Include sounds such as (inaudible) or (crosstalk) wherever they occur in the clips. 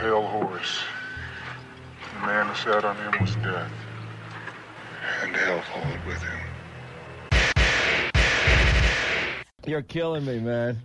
pale horse. The man who sat on him was death. And hell followed with him. You're killing me, man.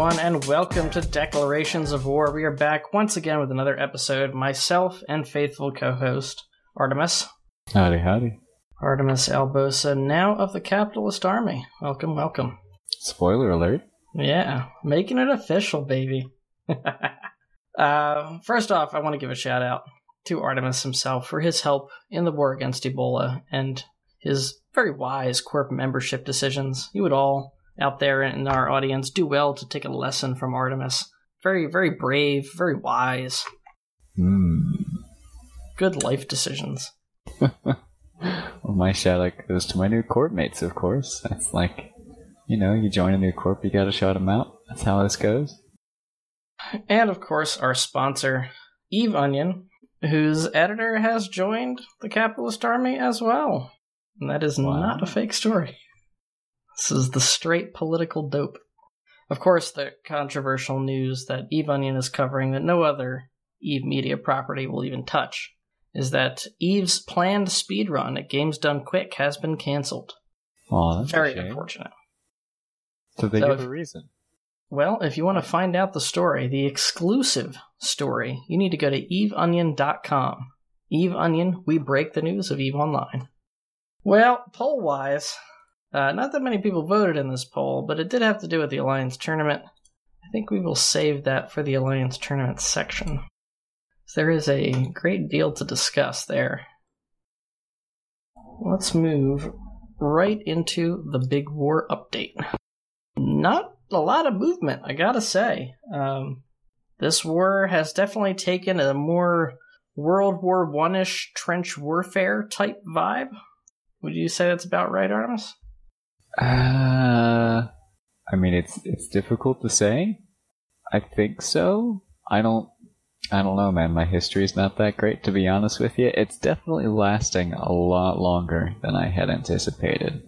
Everyone, and welcome to Declarations of War. We are back once again with another episode. Myself and faithful co host, Artemis. Howdy, howdy. Artemis Albosa, now of the Capitalist Army. Welcome, welcome. Spoiler alert. Yeah, making it official, baby. uh, (laughs) first off, I want to give a shout out to Artemis himself for his help in the war against Ebola and his very wise Corp membership decisions. You would all out there in our audience do well to take a lesson from Artemis. Very, very brave, very wise. Hmm. Good life decisions. (laughs) well, my shout out goes to my new corp mates, of course. That's like, you know, you join a new corp, you gotta shout them out. That's how this goes. And of course, our sponsor, Eve Onion, whose editor has joined the Capitalist Army as well. And that is Wow. not a fake story. This is the straight political dope. Of course, the controversial news that Eve Onion is covering that no other Eve Media property will even touch is that Eve's planned speedrun at Games Done Quick has been cancelled. Oh, that's Very unfortunate. Did they So give if- a reason? Well, if you want to find out the story, the exclusive story, you need to go to eveonion.com. Eve Onion, we break the news of Eve Online. Well, poll wise, uh, not that many people voted in this poll, but it did have to do with the Alliance tournament. I think we will save that for the Alliance tournament section. There is a great deal to discuss there. Let's move right into the big war update not a lot of movement, I gotta say. Um, this war has definitely taken a more World War One ish trench warfare type vibe. Would you say that's about right, Artemis? Uh, I mean, it's it's difficult to say. I think so. I don't. I don't know, man. My history is not that great, to be honest with you. It's definitely lasting a lot longer than I had anticipated.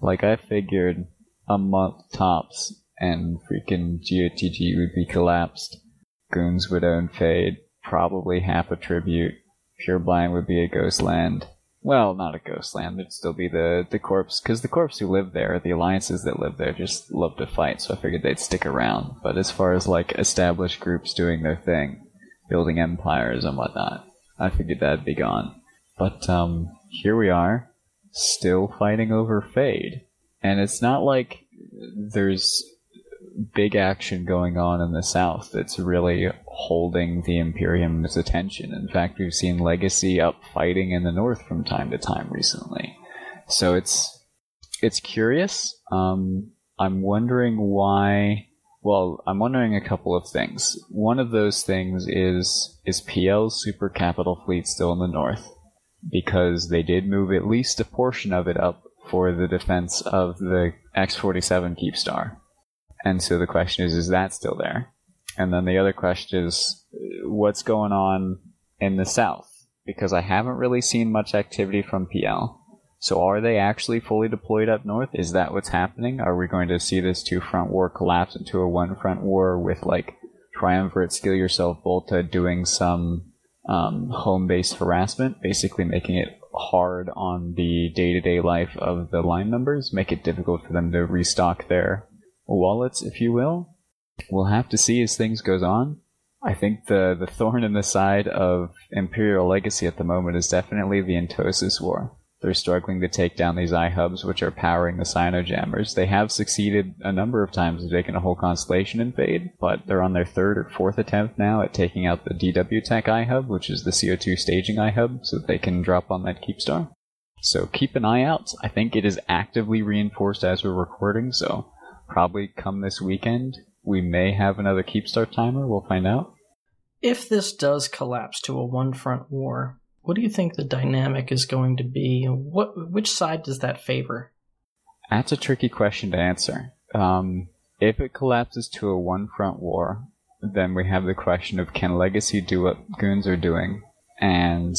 Like I figured a month tops, and freaking GOTG would be collapsed. Goons would own Fade, probably half a tribute. Pure Blind would be a ghost land. Well, not a ghost land. There'd still be the the corpse, because the corpse who live there, the alliances that live there, just love to fight. So I figured they'd stick around. But as far as like established groups doing their thing, building empires and whatnot, I figured that'd be gone. But um, here we are, still fighting over Fade, and it's not like there's big action going on in the south that's really holding the Imperium's attention. In fact, we've seen Legacy up fighting in the north from time to time recently. So it's it's curious. Um, I'm wondering why. Well, I'm wondering a couple of things. One of those things is is PL's super capital fleet still in the north? Because they did move at least a portion of it up for the defense of the X47 Keepstar. And so the question is, is that still there? And then the other question is, what's going on in the south? Because I haven't really seen much activity from PL. So are they actually fully deployed up north? Is that what's happening? Are we going to see this two front war collapse into a one front war with like triumvirate skill yourself Volta doing some um, home based harassment, basically making it hard on the day to day life of the line members, make it difficult for them to restock their wallets, if you will. We'll have to see as things goes on. I think the the thorn in the side of Imperial Legacy at the moment is definitely the Entosis War. They're struggling to take down these iHubs, which are powering the Cynojammers. They have succeeded a number of times in taking a whole constellation in Fade, but they're on their third or fourth attempt now at taking out the DW Tech iHub, which is the CO2 staging iHub, so that they can drop on that Keepstar. So keep an eye out. I think it is actively reinforced as we're recording, so probably come this weekend, we may have another Keepstar timer. We'll find out. If this does collapse to a one front war, what do you think the dynamic is going to be? What which side does that favor? That's a tricky question to answer. Um, if it collapses to a one front war, then we have the question of can Legacy do what Goons are doing and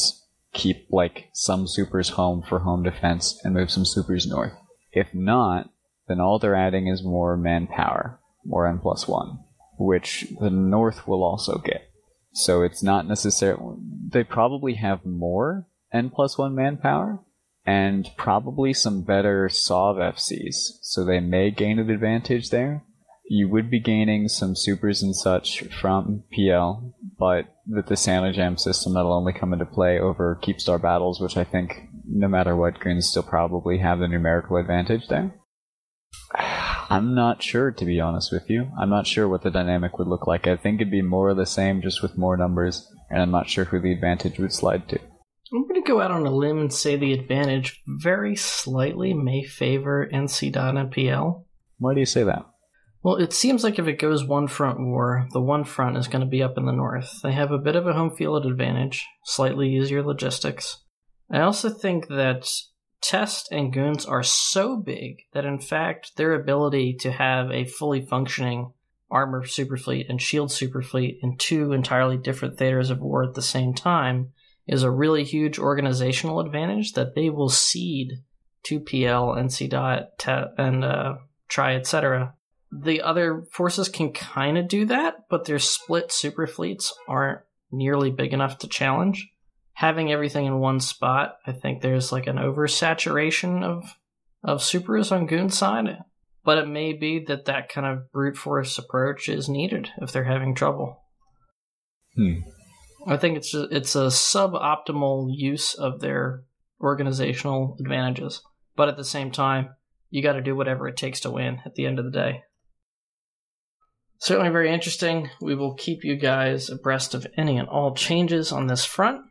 keep like some supers home for home defense and move some supers north. If not, then all they're adding is more manpower, more N plus one, which the north will also get. So it's not necessarily, they probably have more N plus one manpower and probably some better SOV FCs, so they may gain an advantage there. You would be gaining some supers and such from PL, but with the Santa Jam system, that'll only come into play over Keepstar battles, which I think, no matter what, Goons still probably have the numerical advantage there. I'm not sure, to be honest with you. I'm not sure what the dynamic would look like. I think it'd be more of the same, just with more numbers, and I'm not sure who the advantage would slide to. I'm going to go out on a limb and say the advantage very slightly may favor NC Dot and PL. Why do you say that? Well, it seems like if it goes one front war, the one front is going to be up in the north. They have a bit of a home field advantage, slightly easier logistics. I also think that Test and Goons are so big that, in fact, their ability to have a fully functioning armor superfleet and shield superfleet in two entirely different theaters of war at the same time is a really huge organizational advantage that they will cede to PL, NC Dot, and uh, Try, etc. The other forces can kind of do that, but their split super fleets aren't nearly big enough to challenge. Having everything in one spot, I think there's like an oversaturation of of supers on Goon side, but it may be that that kind of brute force approach is needed if they're having trouble. Hmm. I think it's just, it's a suboptimal use of their organizational advantages, but at the same time, you got to do whatever it takes to win at the end of the day. Certainly very interesting. We will keep you guys abreast of any and all changes on this front.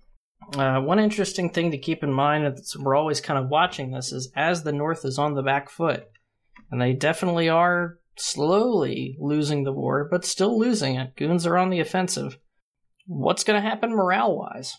Uh, one interesting thing to keep in mind is we're always kind of watching this is as the North is on the back foot, and they definitely are slowly losing the war, but still losing it. Goons are on the offensive. What's going to happen morale wise?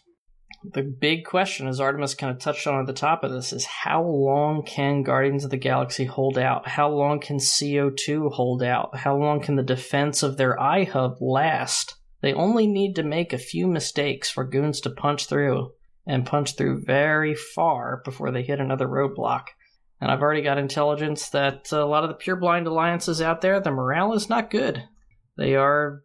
The big question, as Artemis kind of touched on at the top of this, is how long can Guardians of the Galaxy hold out? How long can CO2 hold out? How long can the defense of their iHub last? They only need to make a few mistakes for goons to punch through and punch through very far before they hit another roadblock. And I've already got intelligence that a lot of the pure blind alliances out there, the morale is not good. They are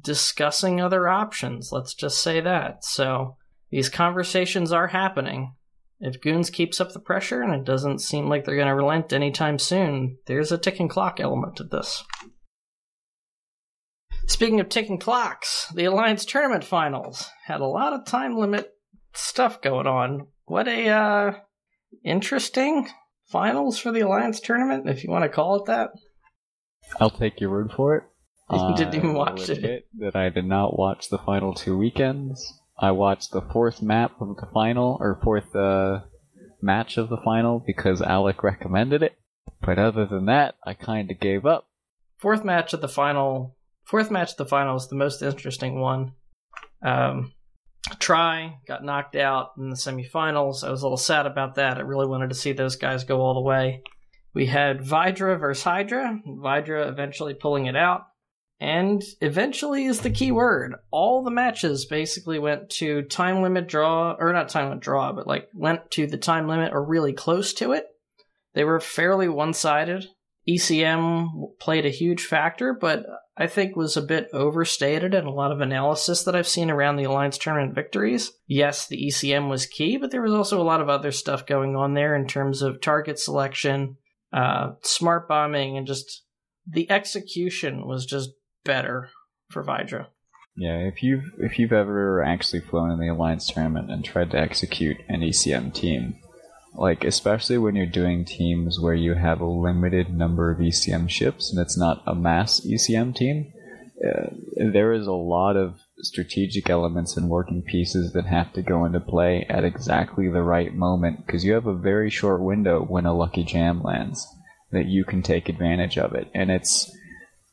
discussing other options. Let's just say that. So these conversations are happening. If Goons keeps up the pressure, and it doesn't seem like they're going to relent anytime soon, there's a ticking clock element to this. Speaking of ticking clocks, the Alliance Tournament Finals had a lot of time limit stuff going on. What a uh, interesting finals for the Alliance Tournament, if you want to call it that. I'll take your word for it. (laughs) You didn't even watch I it. That I did not watch the final two weekends. I watched the fourth map of the final, or fourth uh, match of the final, because Alec recommended it. But other than that, I kind of gave up. Fourth match of the final. Fourth match of the final is the most interesting one. Um, Try got knocked out in the semifinals. I was a little sad about that. I really wanted to see those guys go all the way. We had Vydra versus Hydra. Vydra eventually pulling it out. And eventually is the key word. All the matches basically went to time limit draw, or not time limit draw, but like went to the time limit or really close to it. They were fairly one sided. ECM played a huge factor, but I think was a bit overstated in a lot of analysis that I've seen around the Alliance tournament victories. Yes, the ECM was key, but there was also a lot of other stuff going on there in terms of target selection, uh, smart bombing, and just the execution was just better for Vydra. Yeah, if you've if you've ever actually flown in the Alliance tournament and tried to execute an ECM team, like especially when you're doing teams where you have a limited number of ECM ships and it's not a mass ECM team, uh, there is a lot of strategic elements and working pieces that have to go into play at exactly the right moment because you have a very short window when a lucky jam lands that you can take advantage of it. And it's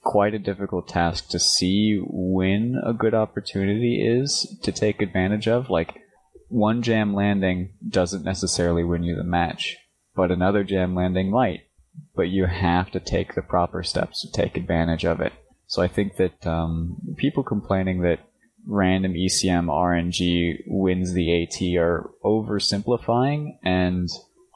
quite a difficult task to see when a good opportunity is to take advantage of. Like one jam landing doesn't necessarily win you the match, but another jam landing might. But you have to take the proper steps to take advantage of it. So I think that um, people complaining that random ECM RNG wins the AT are oversimplifying and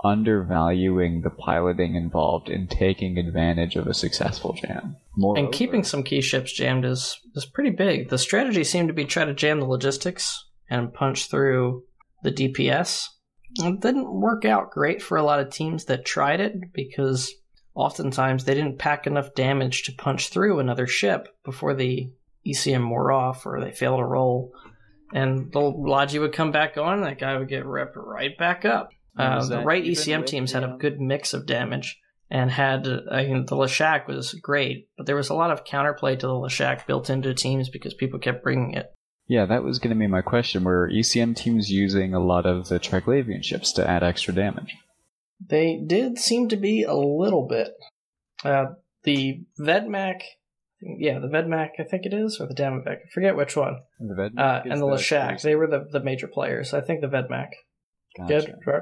undervaluing the piloting involved in taking advantage of a successful jam. Moreover, And keeping some key ships jammed is is pretty big. The strategy seemed to be try to jam the logistics and punch through the DPS. It didn't work out great for a lot of teams that tried it because oftentimes they didn't pack enough damage to punch through another ship before the ECM wore off or they failed to roll. And the Logi would come back on, and that guy would get ripped right back up. Uh, the right ECM with teams the, had a um, good mix of damage and had I mean the Leshak was great, but there was a lot of counterplay to the Leshak built into teams because people kept bringing it. Yeah, that was going to be my question. Were ECM teams using a lot of the Triglavian ships to add extra damage? They did seem to be a little bit. Uh, the Vedmak, yeah, the Vedmak, I think it is, or the Damavik, I forget which one. The Vedmak Uh, and the Leshak, they were the, the major players. I think the Vedmak. Gotcha. Good. right?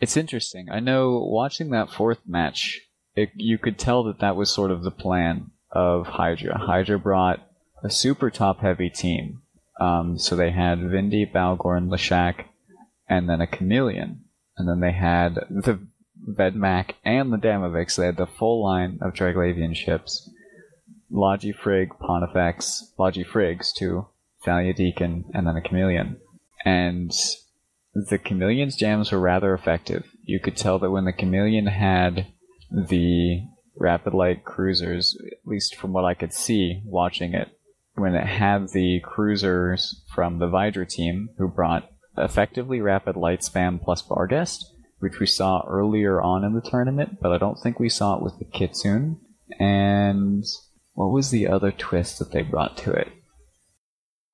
It's interesting. I know watching that fourth match, it, you could tell that that was sort of the plan of Hydra. Hydra brought a super top heavy team. Um, so they had Vindy, Bhaalgorn, Leshak, and then a Chameleon. And then they had the Vedmak and the Damavik, so they had the full line of Triglavian ships. Logi Frigg, Pontifex, Logi Friggs too, Thalia Deacon, and then a Chameleon. And the Chameleon's jams were rather effective. You could tell that when the Chameleon had the Rapid Light cruisers, at least from what I could see watching it, when it had the cruisers from the Vydra team who brought effectively Rapid Light spam plus Barghest, which we saw earlier on in the tournament, but I don't think we saw it with the Kitsune. And what was the other twist that they brought to it?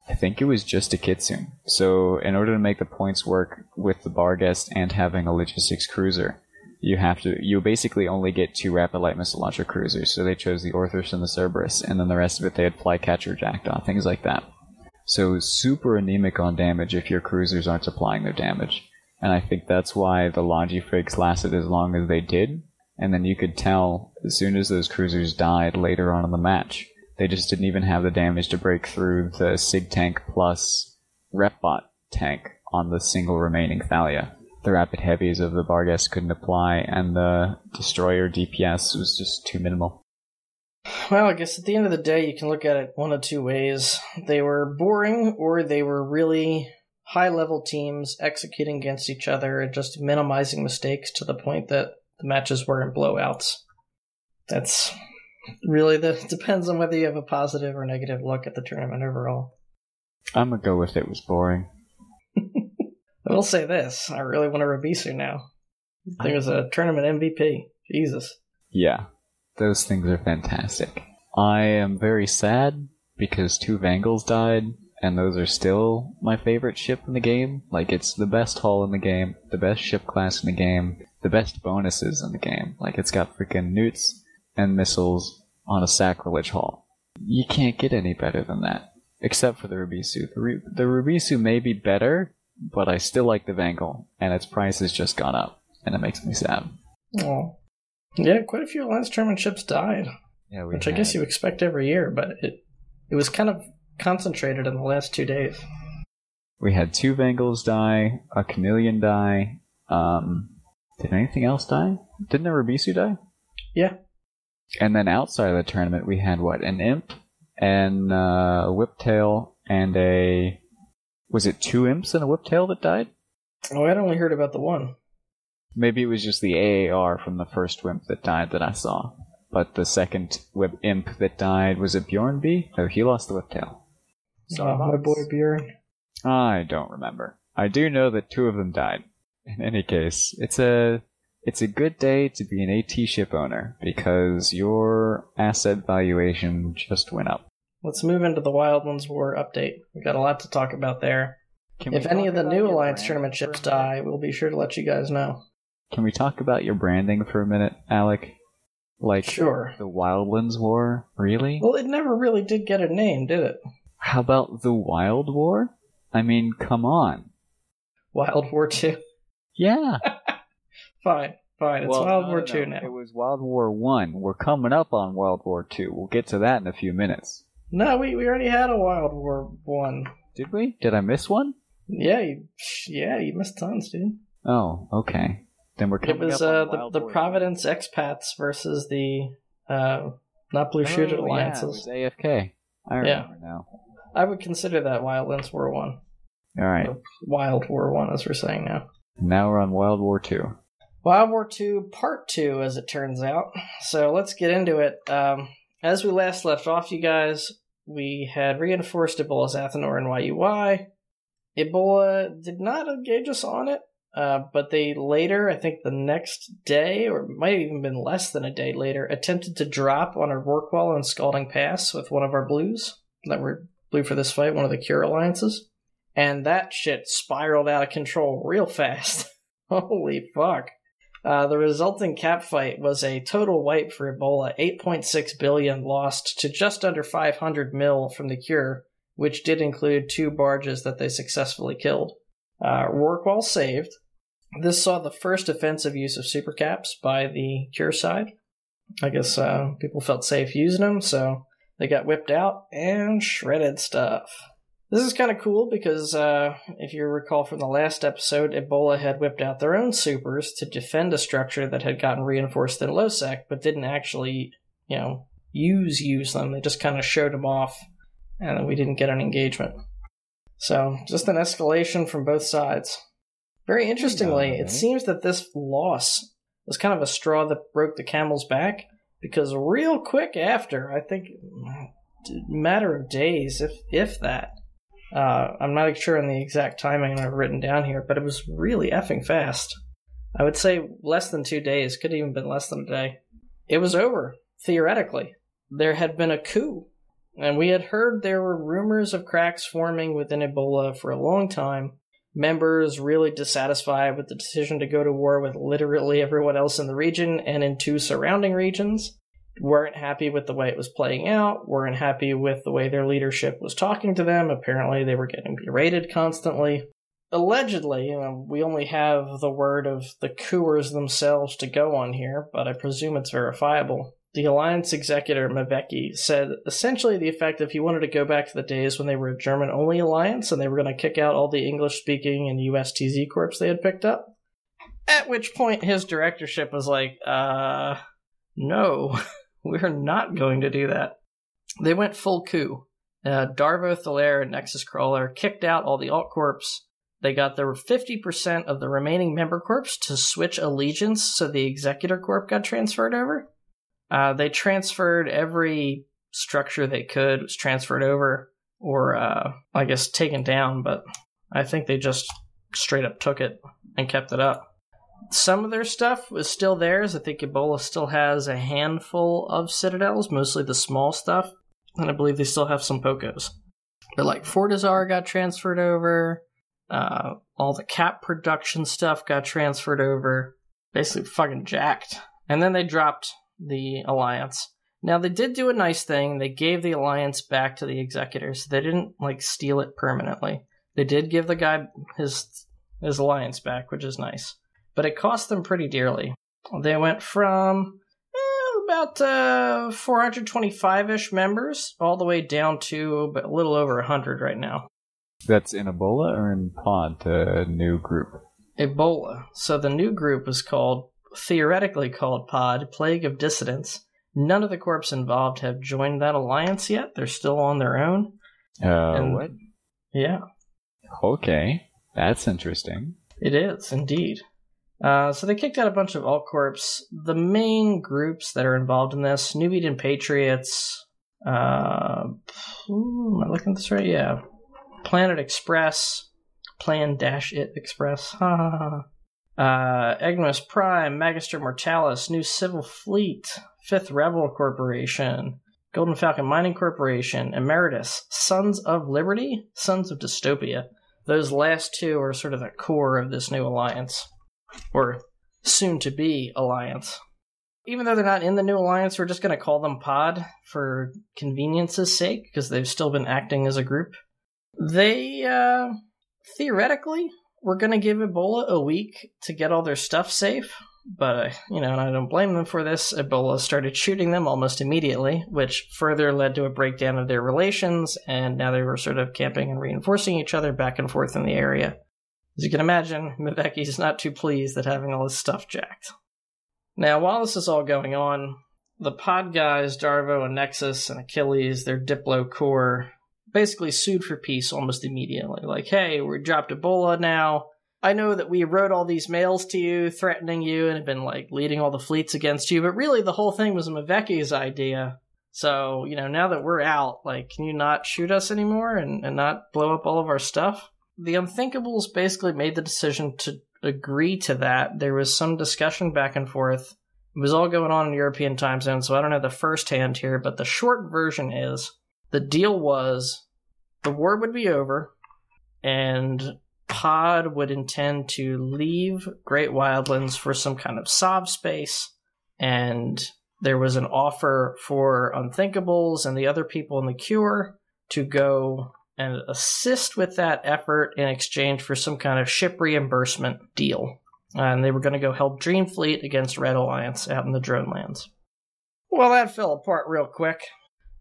I think it was just a Kitsune. So in order to make the points work with the Barghest and having a logistics cruiser, you have to you basically only get two rapid light missile launcher cruisers. So they chose the Orthros and the Cerberus, and then the rest of it they had Flycatcher, Jackdaw, things like that. So super anemic on damage if your cruisers aren't supplying their damage. And I think that's why the Logifigs lasted as long as they did. And then you could tell as soon as those cruisers died later on in the match, they just didn't even have the damage to break through the Sig Tank plus Repbot tank on the single remaining Thalia. The rapid heavies of the Barghest couldn't apply, and the destroyer DPS was just too minimal. Well, I guess at the end of the day, you can look at it one of two ways. They were boring, or they were really high level teams executing against each other and just minimizing mistakes to the point that the matches weren't blowouts. That's really the (laughs) depends on whether you have a positive or negative look at the tournament overall. I'm gonna go with it was boring. (laughs) I will say this: I really want a Rabisu now. I think was a tournament MVP. Jesus. Yeah, those things are fantastic. I am very sad because two Vangels died, and those are still my favorite ship in the game. Like, it's the best hull in the game, the best ship class in the game, the best bonuses in the game. Like, it's got freaking neuts and missiles on a sacrilege hull. You can't get any better than that. Except for the Rabisu. The, Ru- the Rabisu may be better, but I still like the Vangel, and its price has just gone up, and it makes me sad. Oh. Yeah, quite a few Alliance tournament ships died. Yeah, we which I guess you expect every year, but it it was kind of concentrated in the last two days. We had two Vangels die, a Chameleon die. Um, did anything else die? Didn't a Rabisu die? Yeah, And then outside of the tournament, we had what? An Imp, and uh, a Whiptail, and a. Was it two Imps and a Whiptail that died? oh, I'd only heard about the one. Maybe it was just the AAR from the first Wimp that died that I saw. But the second whip Imp that died was it Bjornby? B? No, he lost the Whiptail. Oh, my boy Bjorn. I don't remember. I do know that two of them died. In any case, it's a it's a good day to be an AT ship owner because your asset valuation just went up. Let's move into the Wildlands War update. We've got a lot to talk about there. Can if any of the new Alliance tournament ships die, we'll be sure to let you guys know. Can we talk about your branding for a minute, Alec? Like Sure. the Wildlands War? Really? Well, it never really did get a name, did it? How about the Wild War? I mean, come on. Wild War Two. (laughs) Yeah. Fine, fine. It's Well, Wild no, War no, Two no. now. It was Wild War One. We're coming up on World War Two. We'll get to that in a few minutes. No, we, we already had a Wild War one. Did we? Did I miss one? Yeah, you, yeah, you missed tons, dude. Oh, okay. Then we're It was uh, the, the Providence expats versus the uh, not blue shooter Oh, yeah, it alliances. was AFK. I Yeah. now. I would consider that Wildlands War One, All right. or Wild War One, as we're saying now. Now we're on Wild War Two. Wild War Two Part Two, as it turns out. So let's get into it. Um, as we last left off, you guys, we had reinforced Ebola's Athanor and YUY. Ebola did not engage us on it, uh, but they later, I think the next day, or might have even been less than a day later, attempted to drop on our Rorqual and Scalding Pass with one of our blues that were blue for this fight, one of the Cure alliances. And that shit spiraled out of control real fast. (laughs) Holy fuck. Uh, the resulting cap fight was a total wipe for Ebola, 8.6 billion lost to just under 500 mil from the cure, which did include two barges that they successfully killed. Uh, Rorqual saved. This saw the first offensive use of supercaps by the cure side. I guess uh, people felt safe using them, so they got whipped out and shredded stuff. This is kind of cool because uh, if you recall from the last episode, Ebola had whipped out their own supers to defend a structure that had gotten reinforced in Losec, but didn't actually, you know, use use them. They just kind of showed them off, and we didn't get an engagement. So just an escalation from both sides. Very interestingly, Yeah, it seems that this loss was kind of a straw that broke the camel's back because real quick after, I think, matter of days, if if that. Uh, I'm not sure on the exact timing I've written down here, but it was really effing fast. I would say less than two days, could have even been less than a day. It was over, theoretically. There had been a coup, and we had heard there were rumors of cracks forming within Ebola for a long time. Members really dissatisfied with the decision to go to war with literally everyone else in the region and in two surrounding regions weren't happy with the way it was playing out, weren't happy with the way their leadership was talking to them. Apparently, they were getting berated constantly. Allegedly, you know, we only have the word of the cooers themselves to go on here, but I presume it's verifiable. The Alliance executor, Mavecki, said essentially the effect of he wanted to go back to the days when they were a German only alliance and they were going to kick out all the English speaking and USTZ corps they had picked up. At which point his directorship was like, uh, no. (laughs) We're not going to do that. They went full coup. Uh, Darvo Thalaire and Nexus Crawler kicked out all the alt corps. They got their 50% of the remaining member corps to switch allegiance, so the Executor Corp got transferred over. Uh, they transferred every structure they could, was transferred over, or uh, I guess taken down, but I think they just straight up took it and kept it up some of their stuff was still theirs. I think Ebola still has a handful of citadels, mostly the small stuff, and I believe they still have some Pocos. But like Fortizar got transferred over, uh, all the cap production stuff got transferred over, basically fucking jacked. And then they dropped the alliance. Now they did do a nice thing. They gave the alliance back to the executors. They didn't like steal it permanently. They did give the guy his his alliance back, which is nice but it cost them pretty dearly. They went from eh, about uh, 425 ish members all the way down to a little over 100 right now. That's in Ebola or in Pod, the new group? Ebola. So the new group is called, theoretically called Pod, Plague of Dissidents. None of the corps involved have joined that alliance yet. They're still on their own. Uh, And- what? Yeah, Okay, that's interesting. It is, indeed. Uh, so they kicked out a bunch of alt corps. The main groups that are involved in this, Nubian Patriots, uh, ooh, am I looking at this right? Yeah. Planet Express, Plan Dash It Express. (laughs) Uh, Egnos Prime, Magister Mortalis, New Civil Fleet, Fifth Rebel Corporation, Golden Falcon Mining Corporation, Emeritus, Sons of Liberty, Sons of Dystopia. Those last two are sort of the core of this new alliance, or soon to be alliance. Even though they're not in the new alliance, we're just going to call them Pod for convenience's sake, because they've still been acting as a group. They, uh, theoretically, were going to give Ebola a week to get all their stuff safe, but uh, you know, and I don't blame them for this. Ebola started shooting them almost immediately, which further led to a breakdown of their relations, and now they were sort of camping and reinforcing each other back and forth in the area. As you can imagine, is not too pleased at having all his stuff jacked. Now, while this is all going on, the pod guys, Darvo and Nexus and Achilles, their Diplo core, basically sued for peace almost immediately. Like, hey, we dropped Ebola now. I know that we wrote all these mails to you, threatening you, and have been like leading all the fleets against you, but really the whole thing was Maveki's idea. So, you know, now that we're out, like, can you not shoot us anymore and, and not blow up all of our stuff? The Unthinkables basically made the decision to agree to that. There was some discussion back and forth. It was all going on in European time zone, so I don't have the first hand here, but the short version is the deal was the war would be over and Pod would intend to leave Great Wildlands for some kind of sov space, and there was an offer for Unthinkables and the other people in the Cure to go and assist with that effort in exchange for some kind of ship reimbursement deal. And they were going to go help Dreamfleet against Red Alliance out in the drone lands. Well, that fell apart real quick.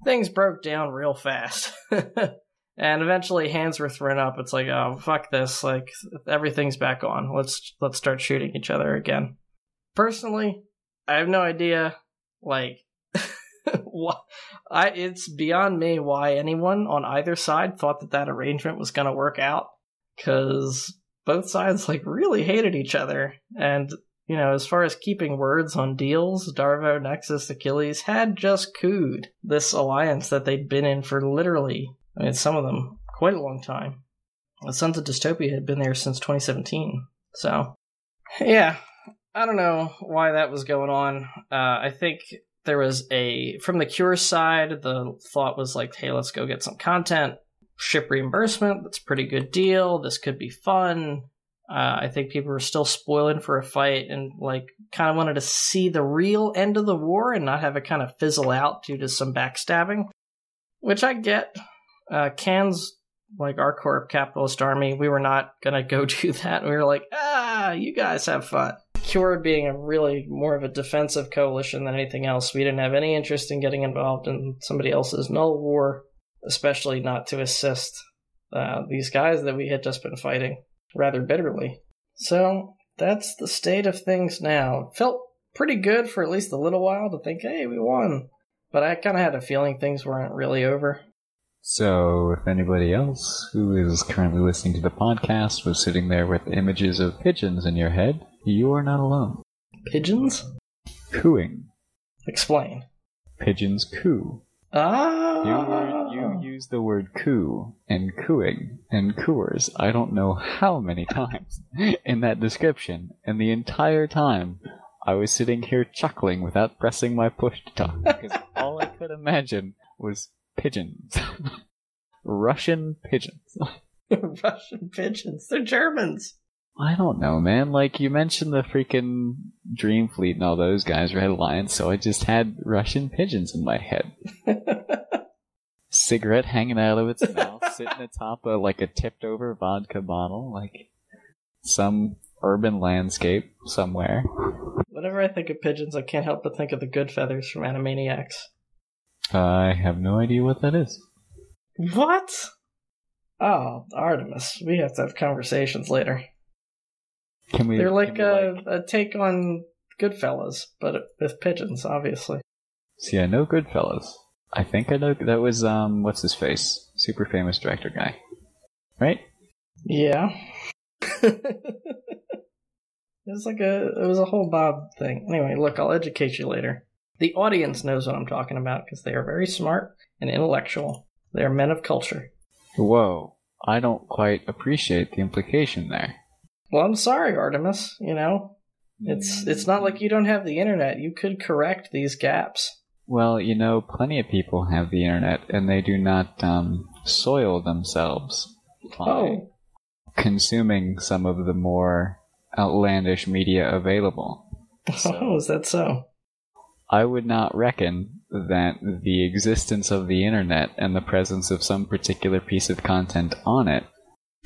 Things broke down real fast. (laughs) and eventually hands were thrown up. It's like, oh fuck this! Like everything's back on. Let's let's start shooting each other again. Personally, I have no idea. Like, I it's beyond me why anyone on either side thought that that arrangement was going to work out. Because both sides like really hated each other, and you know, as far as keeping words on deals, Darvo, Nexus, Achilles had just cooed this alliance that they'd been in for literally I mean, some of them quite a long time. The Sons of Dystopia had been there since 2017. So, yeah, I don't know why that was going on. Uh, I think there was a from the Cure side, the thought was like, hey, let's go get some content, ship reimbursement. That's a pretty good deal. This could be fun. Uh, I think people were still spoiling for a fight and like kind of wanted to see the real end of the war and not have it kind of fizzle out due to some backstabbing, which I get uh, cans like our corp capitalist army we were not gonna go (laughs) do that we were like ah you guys have fun cure being a really more of a defensive coalition than anything else. We didn't have any interest in getting involved in somebody else's null war especially not to assist uh, these guys that we had just been fighting rather bitterly. So that's the state of things now. Felt pretty good for at least a little while to think hey we won. But i kind of had a feeling things weren't really over so, if anybody else who is currently listening to the podcast was sitting there with images of pigeons in your head, you are not alone. Pigeons? Cooing. Explain. Pigeons coo. Ah! You, you use the word coo and cooing and cooers I don't know how many (laughs) times in that description, and the entire time I was sitting here chuckling without pressing my push to talk because all I could imagine was pigeons. Russian pigeons. (laughs) Russian pigeons. They're Germans. I don't know, man. Like you mentioned the freaking Dream Fleet and all those guys, Red Alliance, so I just had Russian pigeons in my head. (laughs) Cigarette hanging out of its mouth, sitting atop of like a tipped over vodka bottle, like some urban landscape somewhere. Whenever I think of pigeons, I can't help but think of the Goodfeathers from Animaniacs. I have no idea what that is. What? Oh, Artemis. We have to have conversations later. Can we? They're like, a, like... a take on Goodfellas, but with pigeons, obviously. See, I know Goodfellas. I think I know that was um, what's his face, super famous director guy, right? Yeah. (laughs) it was like a it was a whole Bob thing. Anyway, look, I'll educate you later. The audience knows what I'm talking about because they are very smart and intellectual. They are men of culture. Whoa, I don't quite appreciate the implication there. Well, I'm sorry, Artemis. You know, it's it's not like you don't have the internet. You could correct these gaps. Well, you know, plenty of people have the internet, and they do not um, soil themselves by Oh, consuming some of the more outlandish media available. (laughs) oh, is that so? I would not reckon that the existence of the internet and the presence of some particular piece of content on it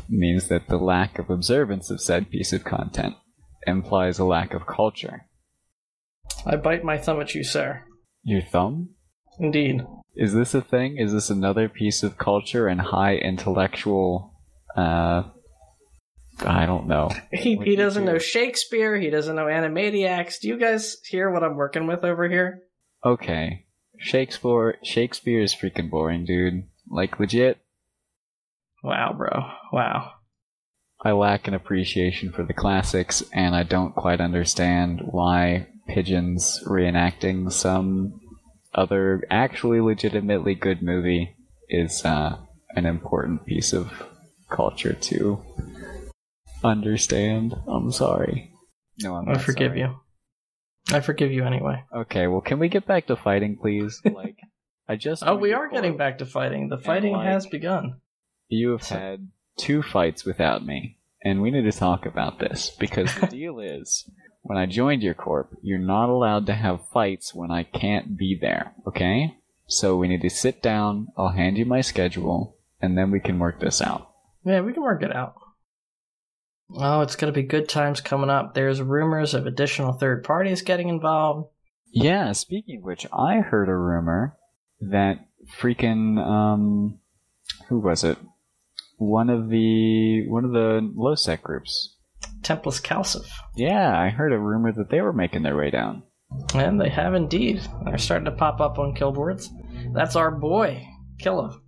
means that the lack of observance of said piece of content implies a lack of culture. I bite my thumb at you, sir. Your thumb? Indeed. Is this a thing? Is this another piece of culture and high intellectual? Uh, I don't know. (laughs) He, What he do doesn't do? know Shakespeare. He doesn't know Animaniacs. Do you guys hear what I'm working with over here? Okay, Shakespeare. Shakespeare is freaking boring, dude. Like legit. Wow, bro. Wow. I lack an appreciation for the classics, and I don't quite understand why pigeons reenacting some other actually legitimately good movie is uh, an important piece of culture to understand. I'm sorry. No, I'm not. I forgive sorry. you. I forgive you anyway. Okay, well, can we get back to fighting, please? (laughs) Like, I just. Oh, we are getting back to fighting. The fighting like- has begun. You have So- had two fights without me, and we need to talk about this because the (laughs) deal is when I joined your corp, you're not allowed to have fights when I can't be there, okay? So we need to sit down, I'll hand you my schedule, and then we can work this out. Yeah, we can work it out. Oh, it's going to be good times coming up. There's rumors of additional third parties getting involved. Yeah, speaking of which, I heard a rumor that freaking um who was it? One of the one of the low LoSec groups. Templis CALSF. Yeah, I heard a rumor that they were making their way down. And they have indeed. They're starting to pop up on killboards. That's our boy, Killa.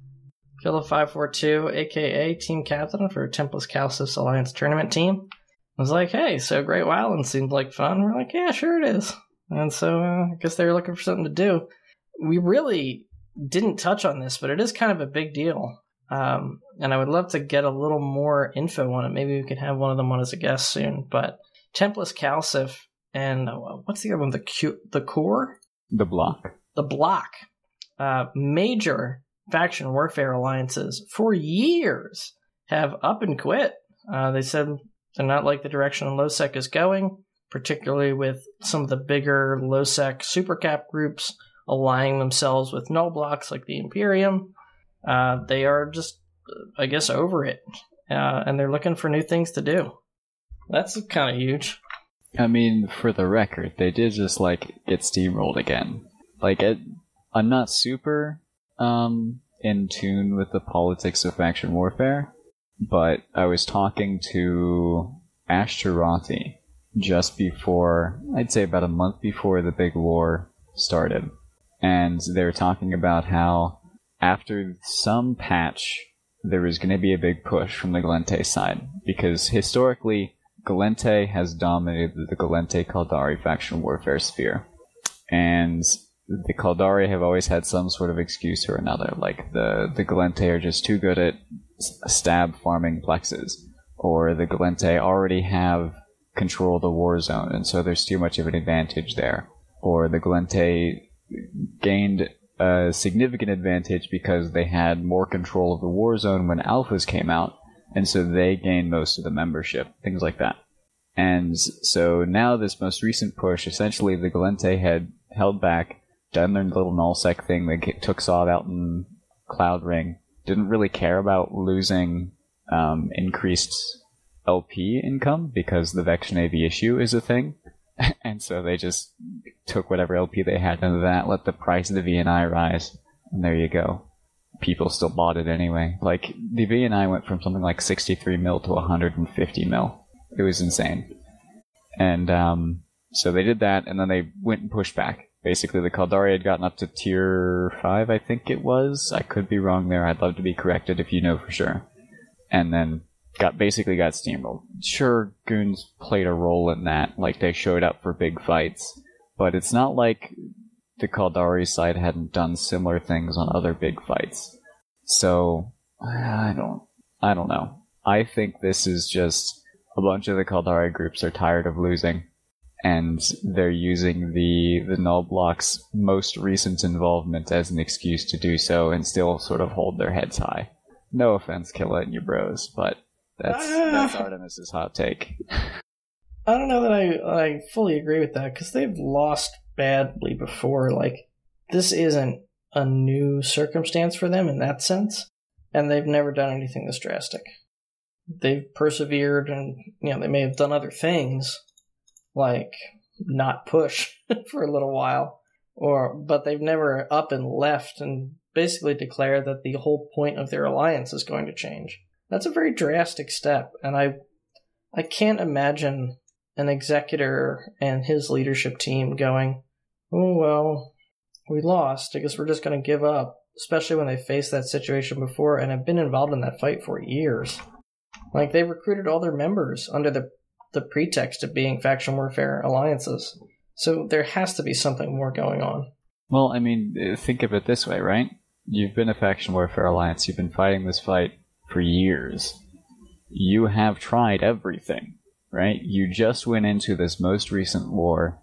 Killa542, aka team captain for Templis CALSF's Alliance tournament team. was like, hey, so Great Wildland seemed like fun. We're like, yeah, sure it is. And so uh, I guess they were looking for something to do. We really didn't touch on this, but it is kind of a big deal. Um, and I would love to get a little more info on it. Maybe we could have one of them on as a guest soon. But Templis CALSF and uh, what's the other one? The Q- the core, The block. the block, uh, major faction warfare alliances for years have up and quit. Uh, they said they're not like the direction LoSec is going, particularly with some of the bigger LoSec supercap groups aligning themselves with null blocks like the Imperium. Uh, they are just, I guess, over it, uh, and they're looking for new things to do. That's kind of huge. I mean, for the record, they did just like get steamrolled again. Like, it, I'm not super um in tune with the politics of faction warfare, but I was talking to Ashtarothi just before, I'd say about a month before the big war started, and they were talking about how after some patch there was going to be a big push from the Gallente side because historically Gallente has dominated the Gallente Caldari faction warfare sphere. And the Caldari have always had some sort of excuse or another, like the, the Gallente are just too good at stab farming plexes, or the Gallente already have control of the war zone, and so there's too much of an advantage there, or the Gallente gained a significant advantage because they had more control of the war zone when alphas came out, and so they gained most of the membership, things like that. And so now this most recent push, essentially the Gallente had held back, done their little nullsec thing, they took Sod out in Cloud Ring, didn't really care about losing um, increased LP income because the Vex Navy issue is a thing. (laughs) and so they just took whatever LP they had into that, let the price of the VNI rise, and there you go. People still bought it anyway. Like, the VNI went from something like 63 mil to 150 mil. It was insane. And, um, so they did that, and then they went and pushed back. Basically, the Caldari had gotten up to tier 5, I think it was. I could be wrong there. I'd love to be corrected if you know for sure. And then got basically got steamrolled. Sure, goons played a role in that, like they showed up for big fights, but it's not like the Caldari side hadn't done similar things on other big fights. So I don't, I don't know. I think this is just a bunch of the Caldari groups are tired of losing, and they're using the the null block's most recent involvement as an excuse to do so, and still sort of hold their heads high. No offense, Killa and your bros, but that's that's ah. Artemis's hot take. I don't know that I I fully agree with that because they've lost badly before. Like this isn't a new circumstance for them in that sense, and they've never done anything this drastic. They've persevered, and you know they may have done other things, like not push (laughs) for a little while, or but they've never up and left and basically declare that the whole point of their alliance is going to change. That's a very drastic step, and I I can't imagine an executor and his leadership team going, "Oh well, we lost. I guess we're just going to give up." Especially when they faced that situation before and have been involved in that fight for years. Like they recruited all their members under the the pretext of being faction warfare alliances. So there has to be something more going on. Well, I mean, eh, think of it this way, right? You've been a faction warfare alliance. You've been fighting this fight for years. You have tried everything, right? You just went into this most recent war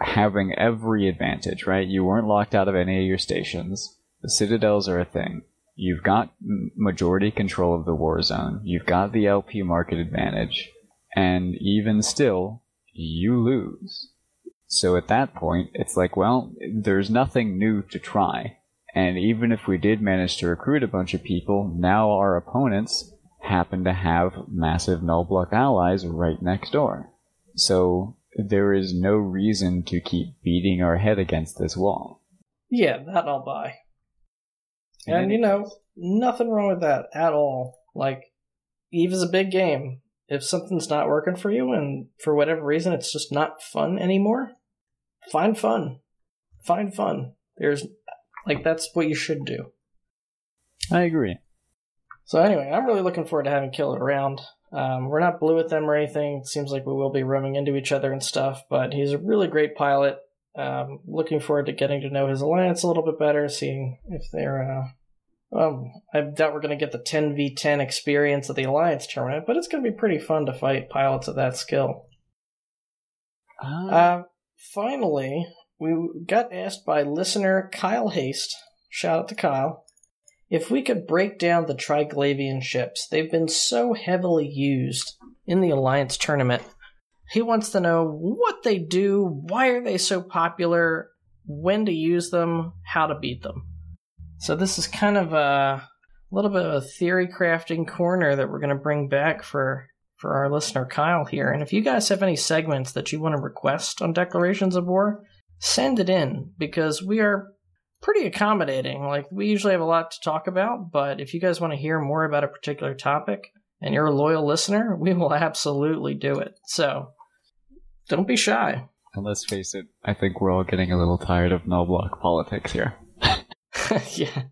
having every advantage, right? You weren't locked out of any of your stations. The citadels are a thing. You've got majority control of the war zone. You've got the LP market advantage. And even still, you lose. So at that point, it's like, well, there's nothing new to try. And even if we did manage to recruit a bunch of people, now our opponents happen to have massive null block allies right next door. So there is no reason to keep beating our head against this wall. Yeah, that I'll buy. And you know, nothing wrong with that at all. Like, Eve is a big game. If something's not working for you and for whatever reason it's just not fun anymore, find fun. Find fun. There's, like, that's what you should do. I agree. So anyway, I'm really looking forward to having Killer around. Um, we're not blue with them or anything. It seems like we will be roaming into each other and stuff, but he's a really great pilot. Um, looking forward to getting to know his alliance a little bit better, seeing if they're uh, um, I doubt we're going to get the 10v10 experience of the Alliance tournament, but it's going to be pretty fun to fight pilots of that skill. Uh, Uh, finally, we got asked by listener Kyle Haste, shout out to Kyle, if we could break down the Triglavian ships. They've been so heavily used in the Alliance tournament. He wants to know what they do, why are they so popular, when to use them, how to beat them. So this is kind of a little bit of a theory crafting corner that we're going to bring back for for our listener Kyle here. And if you guys have any segments that you want to request on Declarations of War, send it in because we are pretty accommodating. Like we usually have a lot to talk about, but if you guys want to hear more about a particular topic and you're a loyal listener, (laughs) we will absolutely do it. So don't be shy. and let's face it, I think we're all getting a little tired of null block politics here. (laughs) yeah.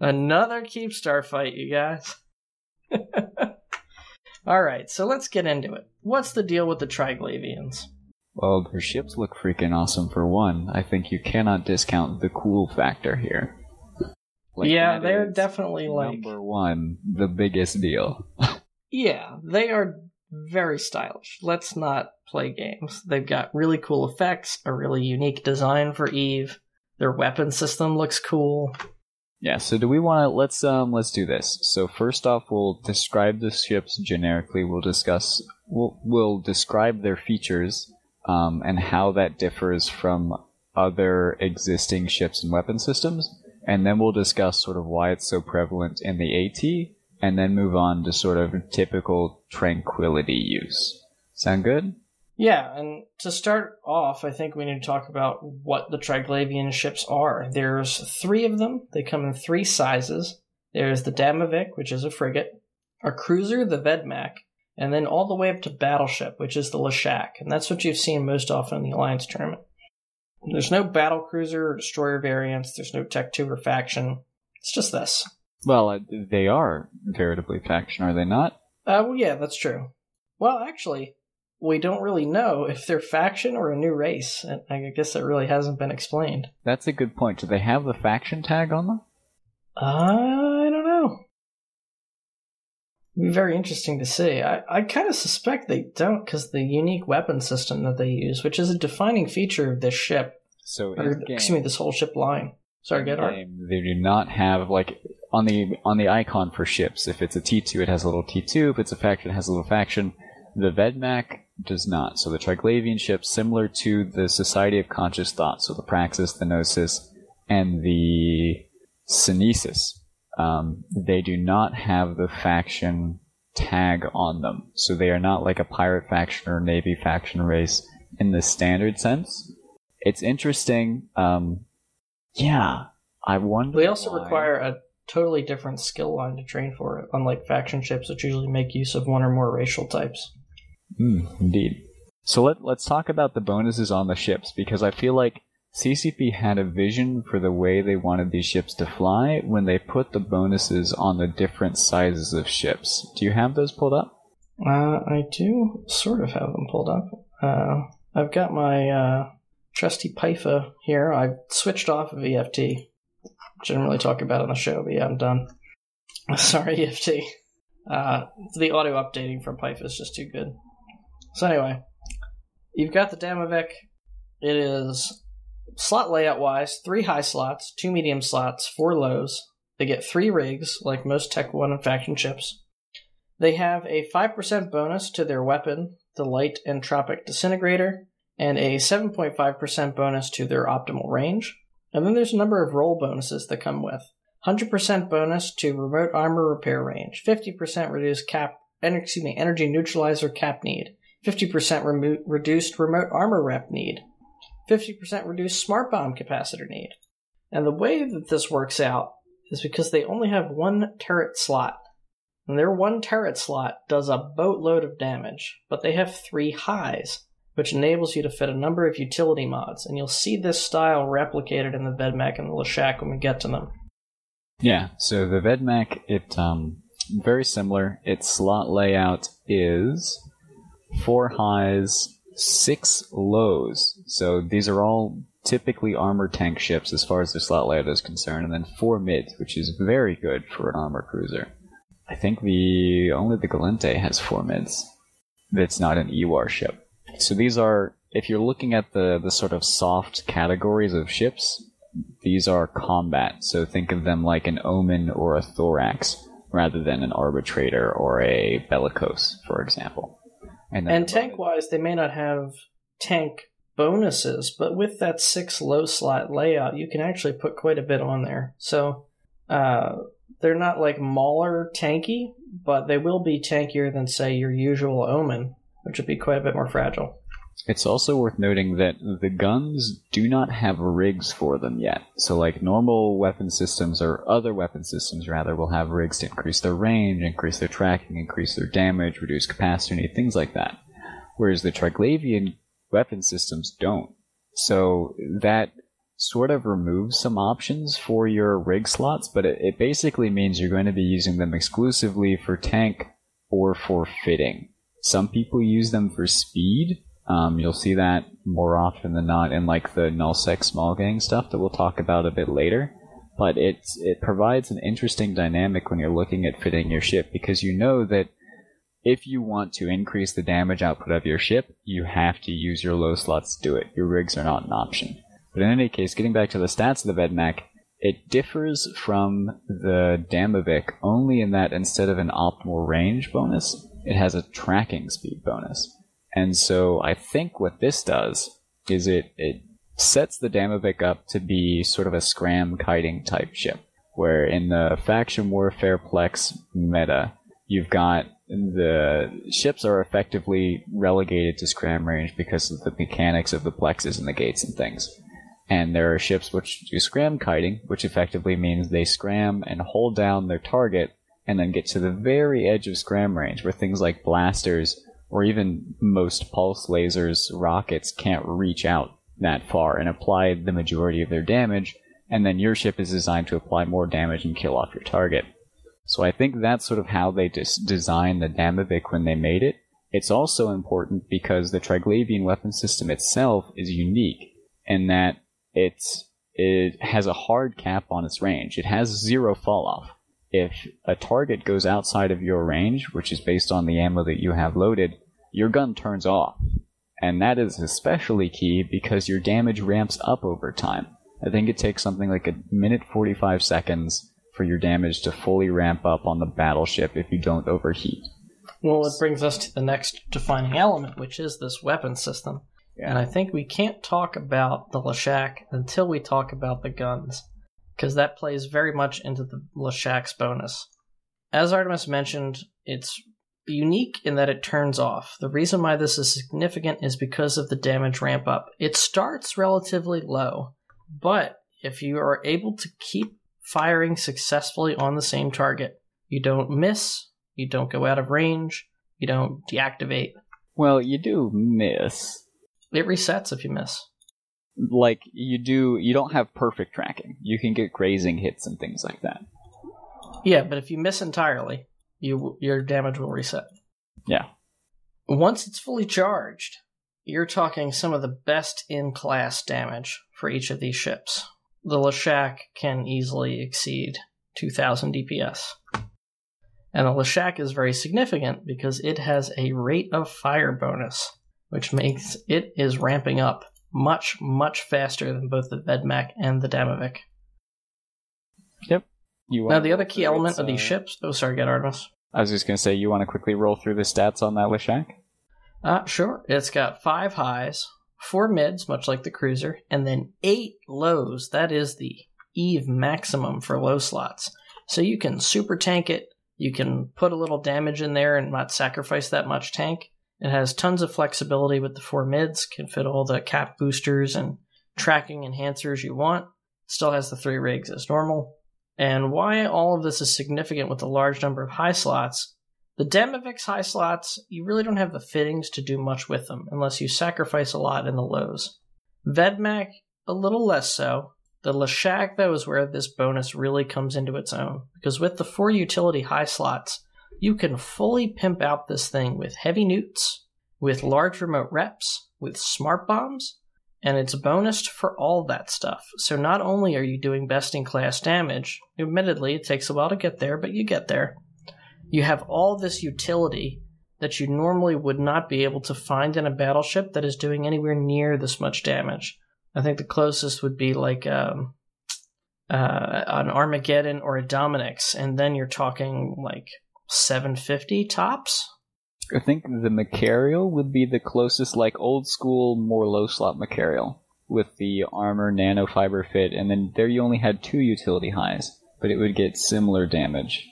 Another Keepstar fight, you guys. (laughs) All right, so let's get into it. What's the deal with the Triglavians? Well, their ships look freaking awesome for one. I think you cannot discount the cool factor here. Like, yeah, they're definitely like number one, the biggest deal. (laughs) Yeah, they are very stylish. Let's not play games. They've got really cool effects, a really unique design for Eve. Their weapon system looks cool. Yeah, so do we want to let's um let's do this. So first off, we'll describe the ships generically. We'll discuss we'll we'll describe their features um and how that differs from other existing ships and weapon systems, and then we'll discuss sort of why it's so prevalent in the AT, and then move on to sort of typical tranquility use. Sound good? Yeah, and to start off, I think we need to talk about what the Triglavian ships are. There's three of them. They come in three sizes. There's the Damavik, which is a frigate, a cruiser, the Vedmak, and then all the way up to battleship, which is the Leshak. And that's what you've seen most often in the Alliance tournament. There's no battle cruiser or destroyer variants. There's no Tech 2 or faction. It's just this. Well, uh, they are veritably faction, are they not? Uh, well, yeah, that's true. Well, actually, we don't really know if they're faction or a new race. And I guess that really hasn't been explained. That's a good point. Do they have the faction tag on them? I don't know. It'd be very interesting to see. I, I kind of suspect they don't because the unique weapon system that they use, which is a defining feature of this ship, So or game, excuse me, this whole ship line. Sorry, get game, they do not have like on the on the icon for ships. If it's a T two, it has a little T two. If it's a faction, it has a little faction. The Vedmak does not. So the Triglavian ships, similar to the Society of Conscious Thought, so the Praxis, the Gnosis, and the Sunesis, um, they do not have the faction tag on them. So they are not like a pirate faction or navy faction race. in the standard sense. It's interesting. Um, yeah, I wonder. They also why- require a totally different skill line to train for it, unlike faction ships, which usually make use of one or more racial types. Mm, indeed. So let let's talk about the bonuses on the ships because I feel like CCP had a vision for the way they wanted these ships to fly when they put the bonuses on the different sizes of ships. Do you have those pulled up? Uh, I do sort of have them pulled up. Uh, I've got my uh, trusty Pyfa here. I've switched off of EFT. Didn't really talk about it on the show, but yeah, I'm done. (laughs) Sorry, EFT. Uh, the auto updating from Pyfa is just too good. So anyway, you've got the Damavik. It is slot layout wise, three high slots, two medium slots, four lows. They get three rigs, like most Tech 1 and faction ships. They have a 5% bonus to their weapon, the Light Entropic Disintegrator, and a 7.5% bonus to their optimal range. And then there's a number of role bonuses that come with 100% bonus to remote armor repair range, 50% reduced cap, excuse me, energy neutralizer cap need, 50% remo- reduced remote armor rep need, 50% reduced smart bomb capacitor need. And the way that this works out is because they only have one turret slot. And their one turret slot does a boatload of damage, but they have three highs, which enables you to fit a number of utility mods. And you'll see this style replicated in the Vedmak and the Lashak when we get to them. Yeah. So the Vedmak, it um very similar. Its slot layout is four highs, six lows. So these are all typically armored tank ships as far as the slot layout is concerned, and then four mids, which is very good for an armor cruiser. I think the only the Gallente has four mids. That's not an EWAR ship. So these are, if you're looking at the the sort of soft categories of ships, these are combat. So think of them like an Omen or a Thorax, rather than an Arbitrator or a Bellicose, for example. Then And tank wise, they may not have tank bonuses, but with that six low slot layout, you can actually put quite a bit on there. So uh, they're not like Mauler tanky, but they will be tankier than, say, your usual Omen, which would be quite a bit more fragile. It's also worth noting that the guns do not have rigs for them yet. So, like normal weapon systems, or other weapon systems rather, will have rigs to increase their range, increase their tracking, increase their damage, reduce capacity, things like that. Whereas the Triglavian weapon systems don't. So, that sort of removes some options for your rig slots, but it, it basically means you're going to be using them exclusively for tank or for fitting. Some people use them for speed, um, you'll see that more often than not in like the nullsec small gang stuff that we'll talk about a bit later. But it's it provides an interesting dynamic when you're looking at fitting your ship because you know that if you want to increase the damage output of your ship, you have to use your low slots to do it. Your rigs are not an option. But in any case, getting back to the stats of the Vedmak, it differs from the Damavik only in that instead of an optimal range bonus, it has a tracking speed bonus. And so I think what this does is it, it sets the Damavik up to be sort of a scram kiting type ship, where in the faction warfare plex meta, you've got the ships are effectively relegated to scram range because of the mechanics of the plexes and the gates and things. And there are ships which do scram kiting, which effectively means they scram and hold down their target and then get to the very edge of scram range where things like blasters or even most pulse lasers, rockets can't reach out that far and apply the majority of their damage, and then your ship is designed to apply more damage and kill off your target. So I think that's sort of how they dis- designed the Damavik when they made it. It's also important because the Triglavian weapon system itself is unique in that it's, it has a hard cap on its range. It has zero fall off. If a target goes outside of your range, which is based on the ammo that you have loaded, your gun turns off. And that is especially key because your damage ramps up over time. I think it takes something like a minute 45 seconds for your damage to fully ramp up on the battleship if you don't overheat. Well, it brings us to the next defining element, which is this weapon system. And I think we can't talk about the Leshak until we talk about the guns, because that plays very much into the Leshak's bonus. As Artemis mentioned, it's unique in that it turns off. The reason why this is significant is because of the damage ramp up. It starts relatively low, but if you are able to keep firing successfully on the same target, you don't miss, you don't go out of range, you don't deactivate. Well, you do miss. It resets if you miss. Like you do, you don't have perfect tracking. You can get grazing hits and things like that. Yeah, but if you miss entirely, you your damage will reset. Yeah. Once it's fully charged, you're talking some of the best in class damage for each of these ships. The Leshak can easily exceed 2000 DPS. And the Leshak is very significant because it has a rate of fire bonus, which makes it is ramping up much, much faster than both the Vedmak and the Damavik. Yep. You Now, the other key element of these uh, ships. Oh, sorry, get Artemis. I was just gonna say, you want to quickly roll through the stats on that Leshak? Uh, sure. It's got five highs, four mids, much like the cruiser, and then eight lows. That is the Eve maximum for low slots. So you can super tank it. You can put a little damage in there and not sacrifice that much tank. It has tons of flexibility with the four mids, can fit all the cap boosters and tracking enhancers you want. Still has the three rigs as normal. And why all of this is significant with the large number of high slots the Damavik's high slots, you really don't have the fittings to do much with them unless you sacrifice a lot in the lows. Vedmak, a little less so. The Leshak, though, is where this bonus really comes into its own, because with the four utility high slots, you can fully pimp out this thing with heavy neuts, with large remote reps, with smart bombs, and it's bonused for all that stuff. So not only are you doing best in class damage, admittedly, it takes a while to get there, but you get there you have all this utility that you normally would not be able to find in a battleship that is doing anywhere near this much damage. I think the closest would be like um, uh, an Armageddon or a Dominix, and then you're talking like 750 tops. I think the Machariel would be the closest, like old school, more low slot Machariel with the armor nanofiber fit, and then there you only had two utility highs, but it would get similar damage.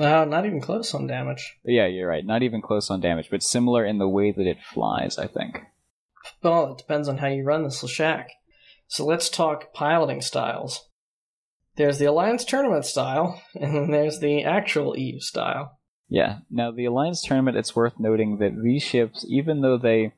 Uh, not even close on damage. Yeah, you're right. Not even close on damage, but similar in the way that it flies, I think. Well, it depends on how you run this Leshak. So let's talk piloting styles. There's the Alliance Tournament style, (laughs) and then there's the actual Eve style. Yeah. Now the Alliance tournament, it's worth noting that these ships, even though they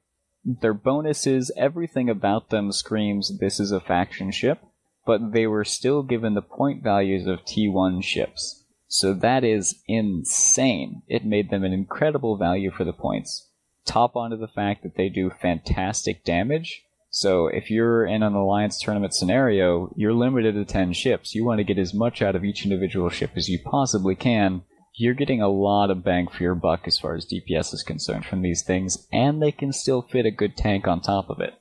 their bonuses, everything about them screams this is a faction ship, but they were still given the point values of T1 ships. So that is insane. It made them an incredible value for the points. Top onto the fact that they do fantastic damage. So if you're in an alliance tournament scenario, you're limited to 10 ships. You want to get as much out of each individual ship as you possibly can. You're getting a lot of bang for your buck as far as DPS is concerned from these things, and they can still fit a good tank on top of it.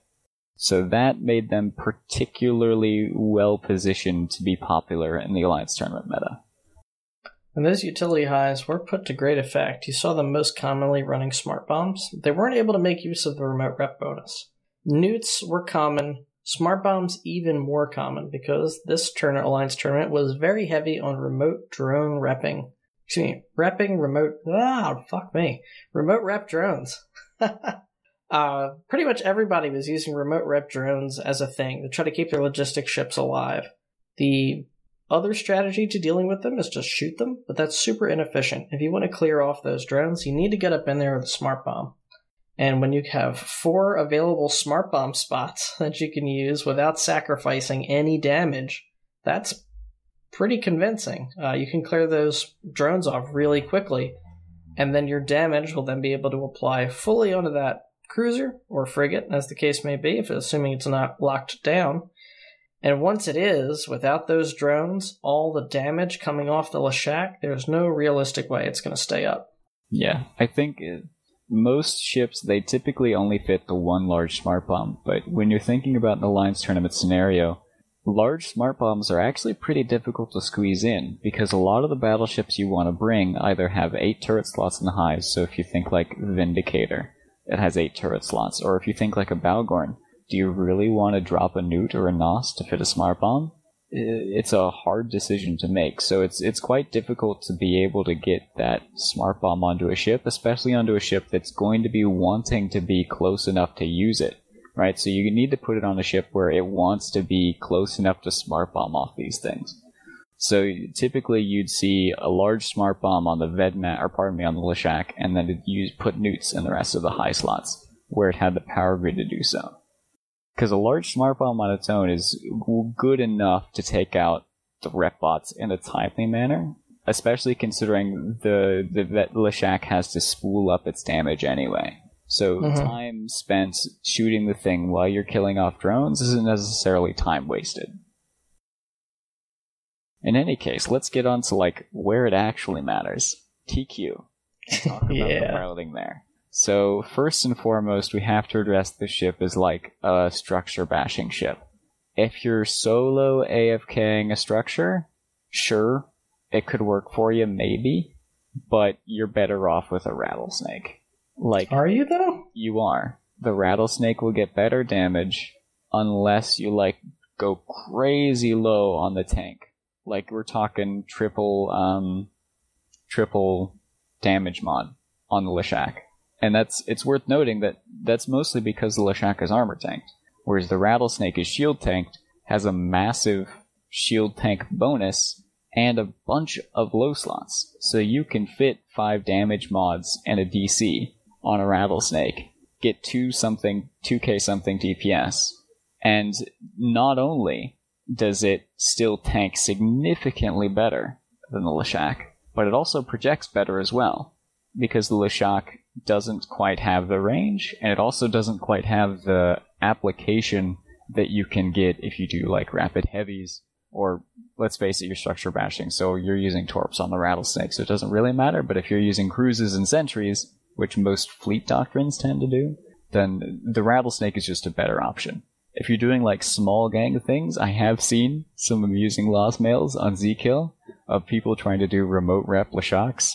So that made them particularly well positioned to be popular in the alliance tournament meta. And those utility highs were put to great effect. You saw them most commonly running smart bombs. They weren't able to make use of the remote rep bonus. Neuts were common, smart bombs even more common because this turn alliance tournament was very heavy on remote drone repping. Excuse me, repping remote. Ah, fuck me, remote rep drones. (laughs) uh, pretty much everybody was using remote rep drones as a thing to try to keep their logistic ships alive. The other strategy to dealing with them is just shoot them, but that's super inefficient. If you want to clear off those drones, you need to get up in there with a smart bomb. And when you have four available smart bomb spots (laughs) that you can use without sacrificing any damage, that's pretty convincing. Uh, you can clear those drones off really quickly, and then your damage will then be able to apply fully onto that cruiser or frigate, as the case may be, if assuming it's not locked down. And once it is, without those drones, all the damage coming off the Leshak, there's no realistic way it's going to stay up. Yeah, I think uh, most ships they typically only fit the one large smart bomb, but when you're thinking about an alliance tournament scenario, large smart bombs are actually pretty difficult to squeeze in because a lot of the battleships you want to bring either have eight turret slots in the highs. So if you think like Vindicator, it has eight turret slots, or if you think like a Bhaalgorn, do you really want to drop a Neut or a Nos to fit a smart bomb? it's a hard decision to make. So it's it's quite difficult to be able to get that smart bomb onto a ship, especially onto a ship that's going to be wanting to be close enough to use it. Right? So you need to put it on a ship where it wants to be close enough to smart bomb off these things. So typically you'd see a large smart bomb on the Vedmak, or pardon me, on the Leshak, and then you put neuts in the rest of the high slots where it had the power grid to do so. Because a large smart bomb on its own is good enough to take out the rep bots in a timely manner, especially considering the, the that Leshak has to spool up its damage anyway. So Mhm. time spent shooting the thing while you're killing off drones isn't necessarily time wasted. In any case, let's get on to like where it actually matters. TQ. Talk (laughs) about the Yeah. routing there. So first and foremost, we have to address the ship as like a structure bashing ship. If you're solo AFKing a structure, sure, it could work for you, maybe, but you're better off with a rattlesnake. Like Are you though? you are. The rattlesnake will get better damage unless you like go crazy low on the tank. Like we're talking triple um triple damage mod on the Leshak. And that's it's worth noting that that's mostly because the Leshak is armor tanked, whereas the rattlesnake is shield tanked, has a massive shield tank bonus and a bunch of low slots. So you can fit five damage mods and a DC on a rattlesnake, get two something, 2k something DPS, and not only does it still tank significantly better than the Leshak, but it also projects better as well, because the Leshak doesn't quite have the range, and it also doesn't quite have the application that you can get if you do like rapid heavies, or let's face it, you're structure bashing, so you're using torps on the rattlesnake, so it doesn't really matter, but if you're using cruises and sentries, which most fleet doctrines tend to do, then the rattlesnake is just a better option. If you're doing like small gang things, I have seen some amusing lost mails on Zkill of people trying to do remote rep Leshaks,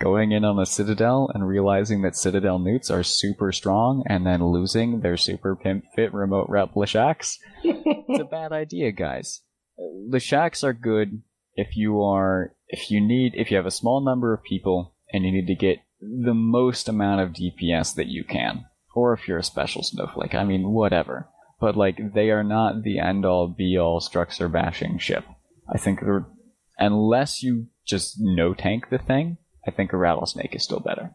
going in on a Citadel and realizing that Citadel neuts are super strong and then losing their super pimp fit remote rep Leshaks. it's a bad idea, guys. Leshaks are good if you are if you need if you have a small number of people and you need to get the most amount of DPS that you can. Or if you're a special snowflake. I mean, whatever. But, like, they are not the end all be all structure bashing ship. I think unless you just no tank the thing, I think a rattlesnake is still better.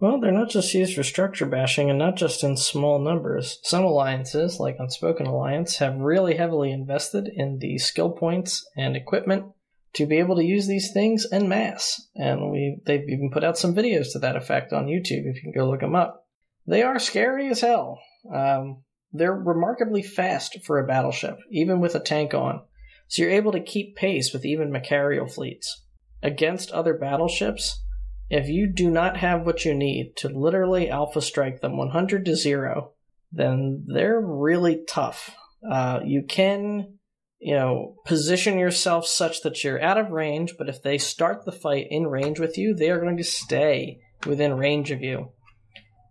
Well, they're not just used for structure bashing and not just in small numbers. Some alliances, like Unspoken Alliance, have really heavily invested in the skill points and equipment to be able to use these things en masse. And we they've even put out some videos to that effect on YouTube if you can go look them up. They are scary as hell. Um, they're remarkably fast for a battleship, even with a tank on. So you're able to keep pace with even Machariel fleets. Against other battleships, if you do not have what you need to literally alpha strike them 100 to 0, then they're really tough. Uh, you can, you know, position yourself such that you're out of range, but if they start the fight in range with you, they are going to stay within range of you.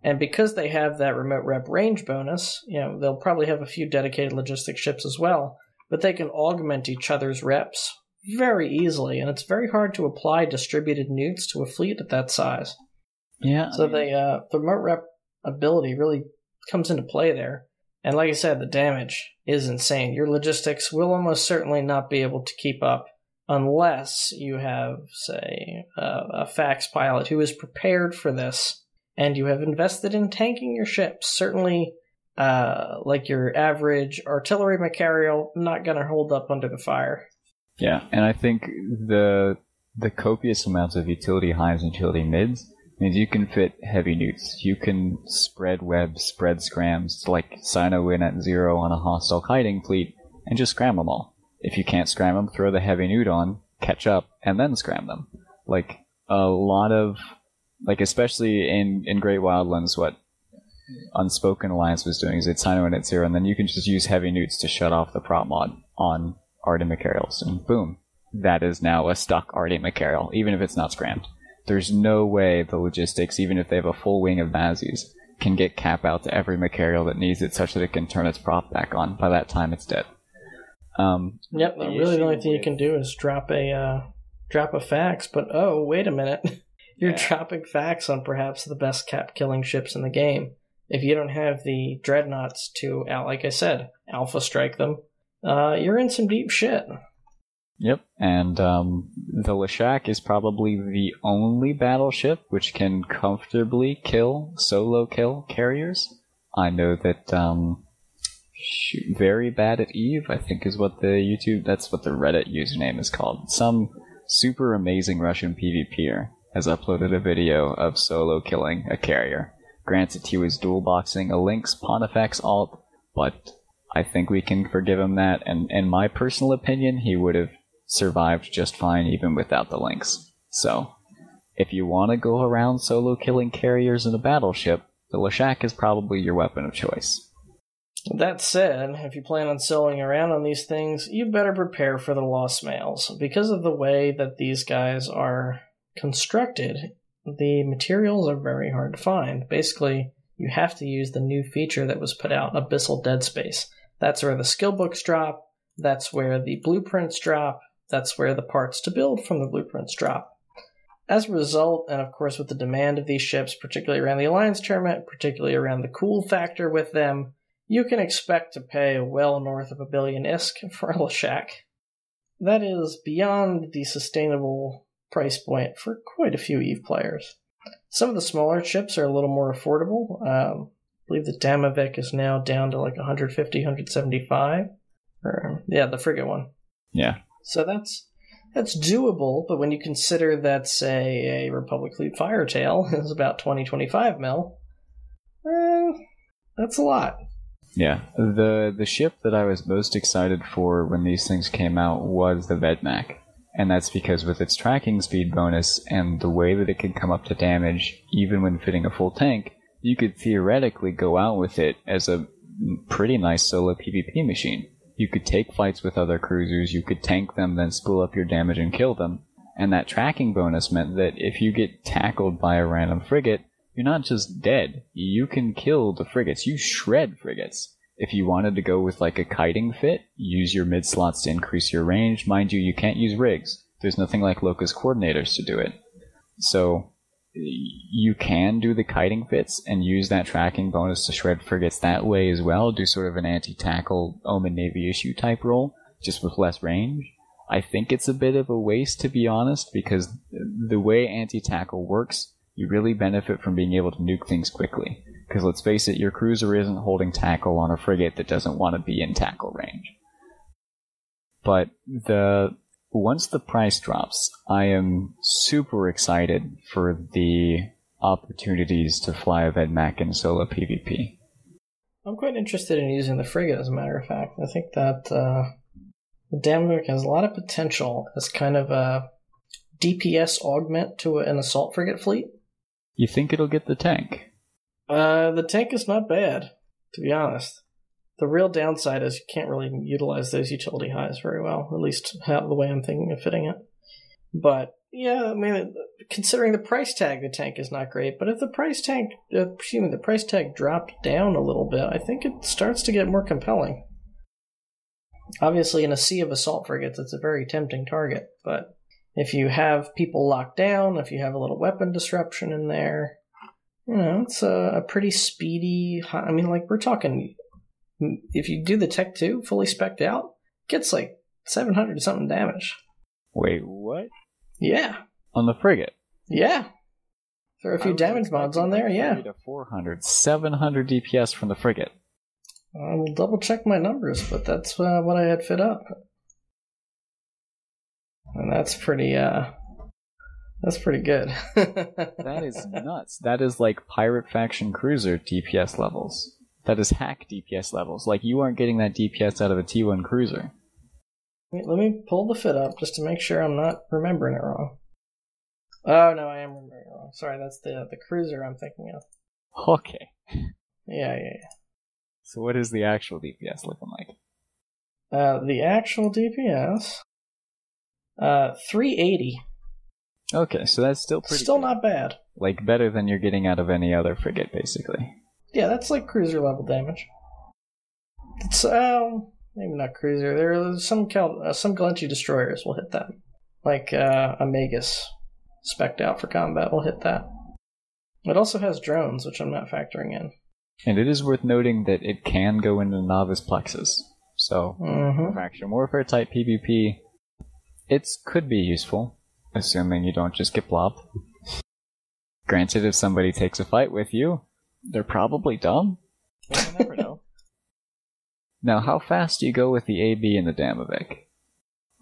And because they have that remote rep range bonus, you know, they'll probably have a few dedicated logistic ships as well, but they can augment each other's reps very easily, and it's very hard to apply distributed nukes to a fleet at that size. Yeah. So the uh, the remote rep ability really comes into play there. And like I said, the damage is insane. Your logistics will almost certainly not be able to keep up unless you have, say, a fax pilot who is prepared for this, and you have invested in tanking your ships. Certainly, uh, like your average artillery Machariel, not going to hold up under the fire. Yeah, and I think the the copious amounts of utility highs and utility mids means you can fit heavy neuts. You can spread webs, spread scrams, like Cyno in at zero on a hostile hiding fleet, and just scram them all. If you can't scram them, throw the heavy neut on, catch up, and then scram them. Like a lot of, like especially in in Great Wildlands, what Unspoken Alliance was doing is it's Cyno in at zero, and then you can just use heavy neuts to shut off the prop mod on Arty Machariels, and boom, that is now a stuck Arty Machariel, even if it's not scrammed. There's no way the logistics, even if they have a full wing of Mazzies, can get cap out to every Machariel that needs it such that it can turn its prop back on. By that time, it's dead. Um, Yep, The really the only issue thing you can do is drop a uh, drop a fax. But oh, wait a minute, (laughs) you're Yeah. dropping fax on perhaps the best cap killing ships in the game. If you don't have the dreadnoughts to, like I said, alpha strike them, uh, you're in some deep shit. Yep, and um, the Leshak is probably the only battleship which can comfortably kill solo kill carriers. I know that um, shoot, very bad at Eve, I think is what the YouTube that's what the Reddit username is called. Some super amazing Russian PvPer has uploaded a video of solo killing a carrier. Granted, he was dual boxing a links Pontifex alt, but I think we can forgive him that. And in my personal opinion, he would have survived just fine even without the links. So, if you want to go around solo killing carriers in a battleship, the Leshak is probably your weapon of choice. That said, if you plan on soloing around on these things, you better prepare for the lost mails. Because of the way that these guys are constructed, the materials are very hard to find. Basically, you have to use the new feature that was put out, Abyssal Dead Space. That's where the skill books drop, that's where the blueprints drop, that's where the parts to build from the blueprints drop. As a result, and of course with the demand of these ships, particularly around the Alliance tournament, particularly around the cool factor with them, you can expect to pay well north of a billion ISK for a Leshak. That is beyond the sustainable price point for quite a few EVE players. Some of the smaller ships are a little more affordable. Um, I believe the Damavik is now down to like 150, 175. Or, yeah, the frigate one. Yeah. So that's that's doable, but when you consider that, say, a Republic Fleet Firetail (laughs) is about 20, 25 mil, eh, that's a lot. Yeah. The the ship that I was most excited for when these things came out was the Vedmak. And that's because with its tracking speed bonus and the way that it can come up to damage even when fitting a full tank, you could theoretically go out with it as a pretty nice solo PvP machine. You could take fights with other cruisers, you could tank them, then spool up your damage and kill them. And that tracking bonus meant that if you get tackled by a random frigate, you're not just dead. You can kill the frigates. You shred frigates. If you wanted to go with like a kiting fit, use your mid slots to increase your range. Mind you, you can't use rigs. There's nothing like locus coordinators to do it. So you can do the kiting fits and use that tracking bonus to shred frigates that way as well. Do sort of an anti-tackle Omen Navy issue type role, just with less range. I think it's a bit of a waste to be honest, because the way anti-tackle works, you really benefit from being able to nuke things quickly. Because let's face it, your cruiser isn't holding tackle on a frigate that doesn't want to be in tackle range. But the once the price drops, I am super excited for the opportunities to fly a Vedmak in solo PvP. I'm quite interested in using the frigate, as a matter of fact. I think that uh, the Damavik has a lot of potential as kind of a DPS augment to an assault frigate fleet. You think it'll get the tank? Uh, the tank is not bad, to be honest. The real downside is you can't really utilize those utility highs very well, at least how, the way I'm thinking of fitting it. But yeah, I mean, considering the price tag, the tank is not great. But if the price tank, uh, excuse me, the price tag dropped down a little bit, I think it starts to get more compelling. Obviously, in a sea of assault frigates, it's a very tempting target. But if you have people locked down, if you have a little weapon disruption in there, you know, it's a, a pretty speedy. hi- I mean, like we're talking. If you do the Tech Two fully specced out, gets like seven hundred something damage. Wait, what? Yeah, On the frigate? yeah. Throw a few damage mods on there. Yeah, 30 to 400, 700 DPS from the frigate. I will double check my numbers, but that's uh, what I had fit up, and that's pretty. uh That's pretty good. (laughs) That is nuts. That is like pirate faction cruiser DPS levels. That is hack DPS levels. Like you aren't getting that DPS out of a T1 cruiser. Wait, let me pull the fit up just to make sure I'm not remembering it wrong. Oh no, I am remembering it wrong. Sorry, that's the the cruiser I'm thinking of. Okay. Yeah, yeah, yeah. So what is the actual DPS looking like? Uh, the actual DPS, uh, 380. Okay, so that's still pretty Still good. not bad. like better than you're getting out of any other frigate basically. Yeah, that's like cruiser level damage. It's um, maybe not cruiser. There are some Cal- uh, some Gallente destroyers will hit that, like uh, a Magus, specked out for combat will hit that. It also has drones, which I'm not factoring in. And it is worth noting that it can go into novice plexus. So, hmm faction warfare type PvP, it could be useful, assuming you don't just get blobbed. Granted, if somebody takes a fight with you, they're probably dumb. But you never know. (laughs) now, how fast do you go with the AB and the Damavik?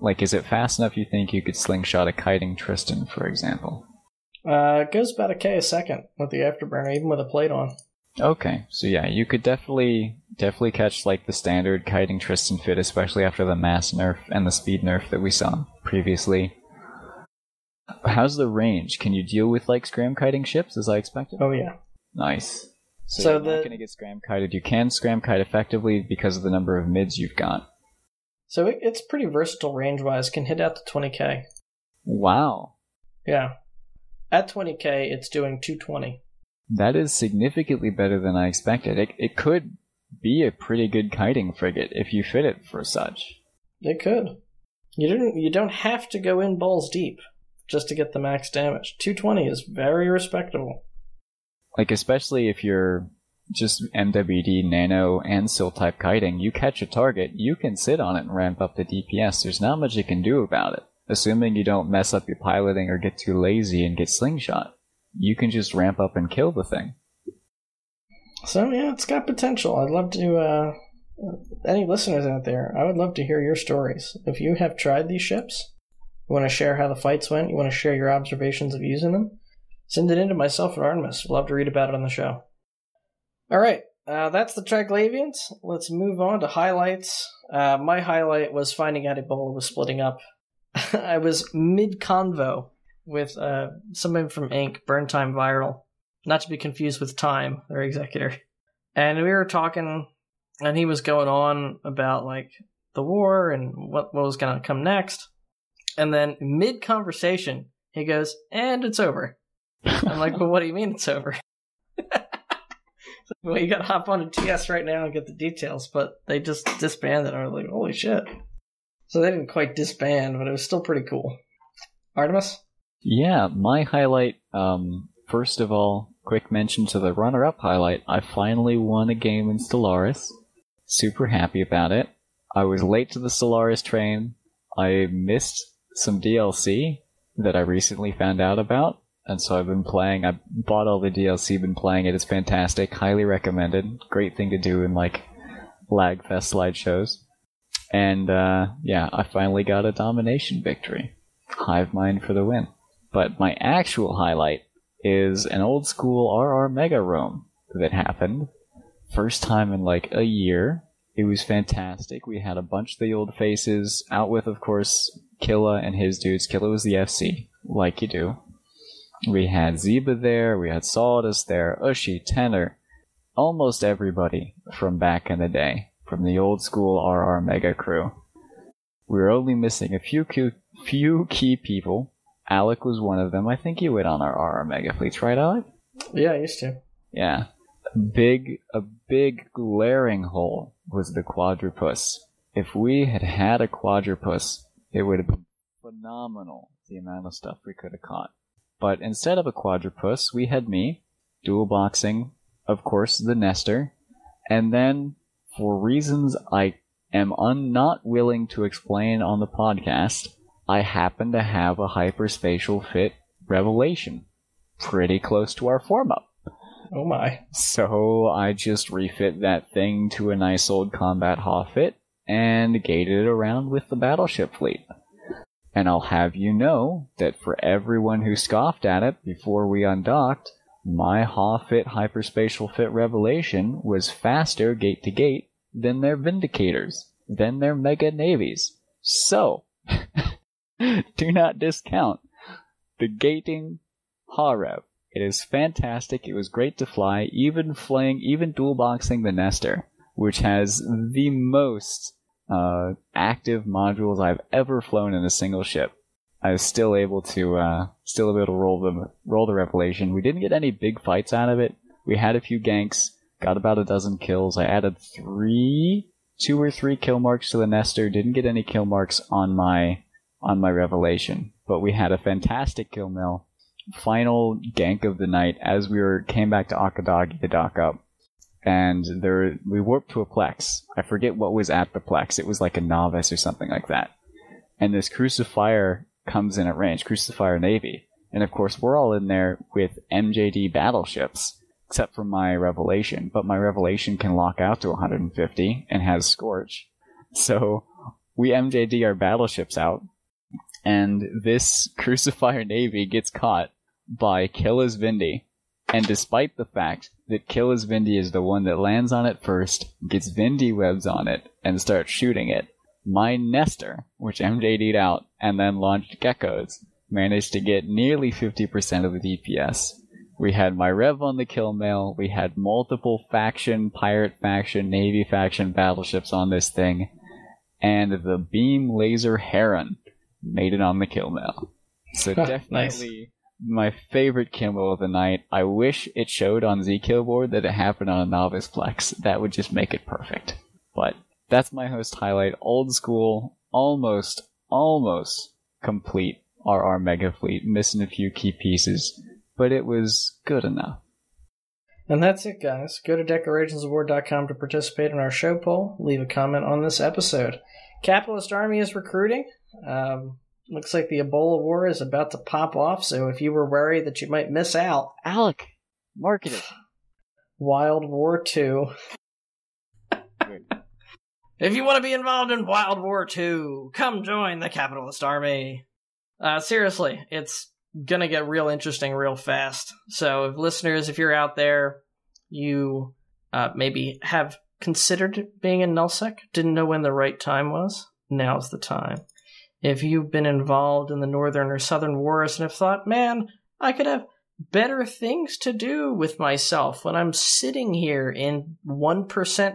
Like, is it fast enough you think you could slingshot a kiting Tristan, for example? Uh, it goes about a K a second with the afterburner, even with a plate on. Okay, so yeah, you could definitely definitely catch like the standard kiting Tristan fit, especially after the mass nerf and the speed nerf that we saw previously. How's the range? Can you deal with like scram kiting ships as I expected? Oh yeah. Nice. So, So you're the- not going to get scram kited. You can scram kite effectively because of the number of mids you've got. So it, it's pretty versatile range wise. Can hit out to 20k. Wow, Yeah. At 20k, it's doing 220. that is significantly better than I expected. It, it could be a pretty good kiting frigate if you fit it for such. It could. You didn't. You don't have to go in balls deep just to get the max damage. 220 is very respectable. Like especially if you're just MWD, Nano, and Sil type kiting, you catch a target, you can sit on it and ramp up the DPS. There's not much you can do about it. Assuming you don't mess up your piloting or get too lazy and get slingshot. You can just ramp up and kill the thing. So yeah, it's got potential. I'd love to. Uh, any listeners out there, I would love to hear your stories. If you have tried these ships, you want to share how the fights went, you want to share your observations of using them, send it in to myself and Artemis. We'd love to read about it on the show. All right, uh, that's the Triglavians. Let's move on to highlights. Uh, my highlight was finding out Ebola was splitting up. (laughs) I was mid convo with uh, someone from Inc. Burn Time Viral, not to be confused with Time, their executor. And we were talking, and he was going on about like the war and what, what was going to come next. And then mid conversation, he goes, "And it's over." I'm like, "Well, what do you mean it's over?" (laughs) well, you got to hop on to TS right now and get the details. But they just disbanded. I was like, "Holy shit!" So they didn't quite disband, but it was still pretty cool. Artemis. Yeah, my highlight, um, first of all, quick mention to the runner up highlight. I finally won a game in Stellaris. Super happy about it. I was late to the Stellaris train. I missed some DLC that I recently found out about. And so I've been playing. I bought all the DLC, been playing it. It's fantastic. Highly recommended. Great thing to do in like Lagfest slideshows. And uh, yeah, I finally got a domination victory. Hive mind for the win. But my actual highlight is an old school RR Mega Roam that happened. First time in like a year. It was fantastic. We had a bunch of the old faces out with, of course, Killa and his dudes. Killa was the FC, like you do. We had Zeba there, we had Sawdust there, Ushi, Tenor, almost everybody from back in the day, from the old school RR Mega crew. We were only missing a few key, few key people. Alec was one of them. I think you went on our RR Mega fleets, right, Alec? Yeah, I used to. Yeah. A big, a big glaring hole was the quadrupus. If we had had a quadrupus, it would have been phenomenal the amount of stuff we could have caught. But instead of a quadrupus, we had me, dual boxing, of course, the Nestor, and then, for reasons I am un- not willing to explain on the podcast, I happen to have a hyperspatial fit revelation. Pretty close to our form up. Oh my. So I just refit that thing to a nice old combat Hoffit and gated it around with the battleship fleet. And I'll have you know that for everyone who scoffed at it before we undocked, my Hoffit hyperspatial fit revelation was faster gate to gate than their Vindicators, than their mega navies. So, (laughs) do not discount the gating Harev. It is fantastic. It was great to fly, even flying, even dual boxing the Nestor, which has the most uh, active modules I've ever flown in a single ship. I was still able to, uh, still able to roll the roll the revelation. We didn't get any big fights out of it. We had a few ganks, got about a dozen kills. I added three two or three kill marks to the Nestor. Didn't get any kill marks on my on my Revelation, but we had a fantastic kill mill. Final gank of the night as we were came back to Akidagi to dock up, and there we warped to a plex. I forget what was at the plex. It was like a novice or something like that. And this crucifier comes in at range, crucifier navy, and of course we're all in there with MJD battleships, except for my revelation. But my revelation can lock out to 150 and has scorch, so we MJD our battleships out, and this (laughs) crucifier navy gets caught by Killis Vindy. And despite the fact that Killis Vindy is the one that lands on it first, gets Vindy webs on it, and starts shooting it, my Nestor, which MJD'd out and then launched Geckos, managed to get nearly 50% of the DPS. We had my Rev on the kill mail, we had multiple faction, pirate faction, navy faction battleships on this thing, and the beam laser heron made it on the kill mail. So definitely my favorite kill of the night. I wish it showed on zKillboard that it happened on a novice plex. (laughs) That would just make it perfect. But that's my host highlight. Old school, almost, almost complete RR Mega Fleet, missing a few key pieces, but it was good enough. And that's it, guys. Go to decorationsaward.com to participate in our show poll. Leave a comment on this episode. Capitalist Army is recruiting. Um, looks like the Ebola war is about to pop off, so if you were worried that you might miss out, Alec, market it. Wild War 2. (laughs) if you want to be involved in Wild War 2, come join the Capitalist Army. Uh, seriously, it's gonna get real interesting real fast. So, if listeners, if you're out there, you uh, maybe have considered being in nullsec, didn't know when the right time was, now's the time. If you've been involved in the northern or southern wars and have thought, man, I could have better things to do with myself when I'm sitting here in 1%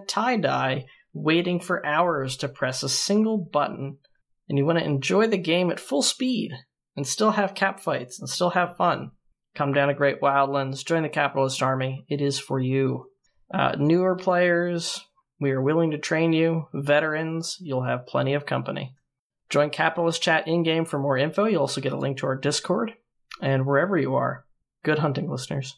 TiDi waiting for hours to press a single button, and you want to enjoy the game at full speed and still have cap fights and still have fun, come down to Great Wildlands, join the Capitalist Army. It is for you. Uh, newer players, we are willing to train you. Veterans, you'll have plenty of company. Join Capitalist Chat in game for more info. You'll also get a link to our Discord. And wherever you are, good hunting, listeners.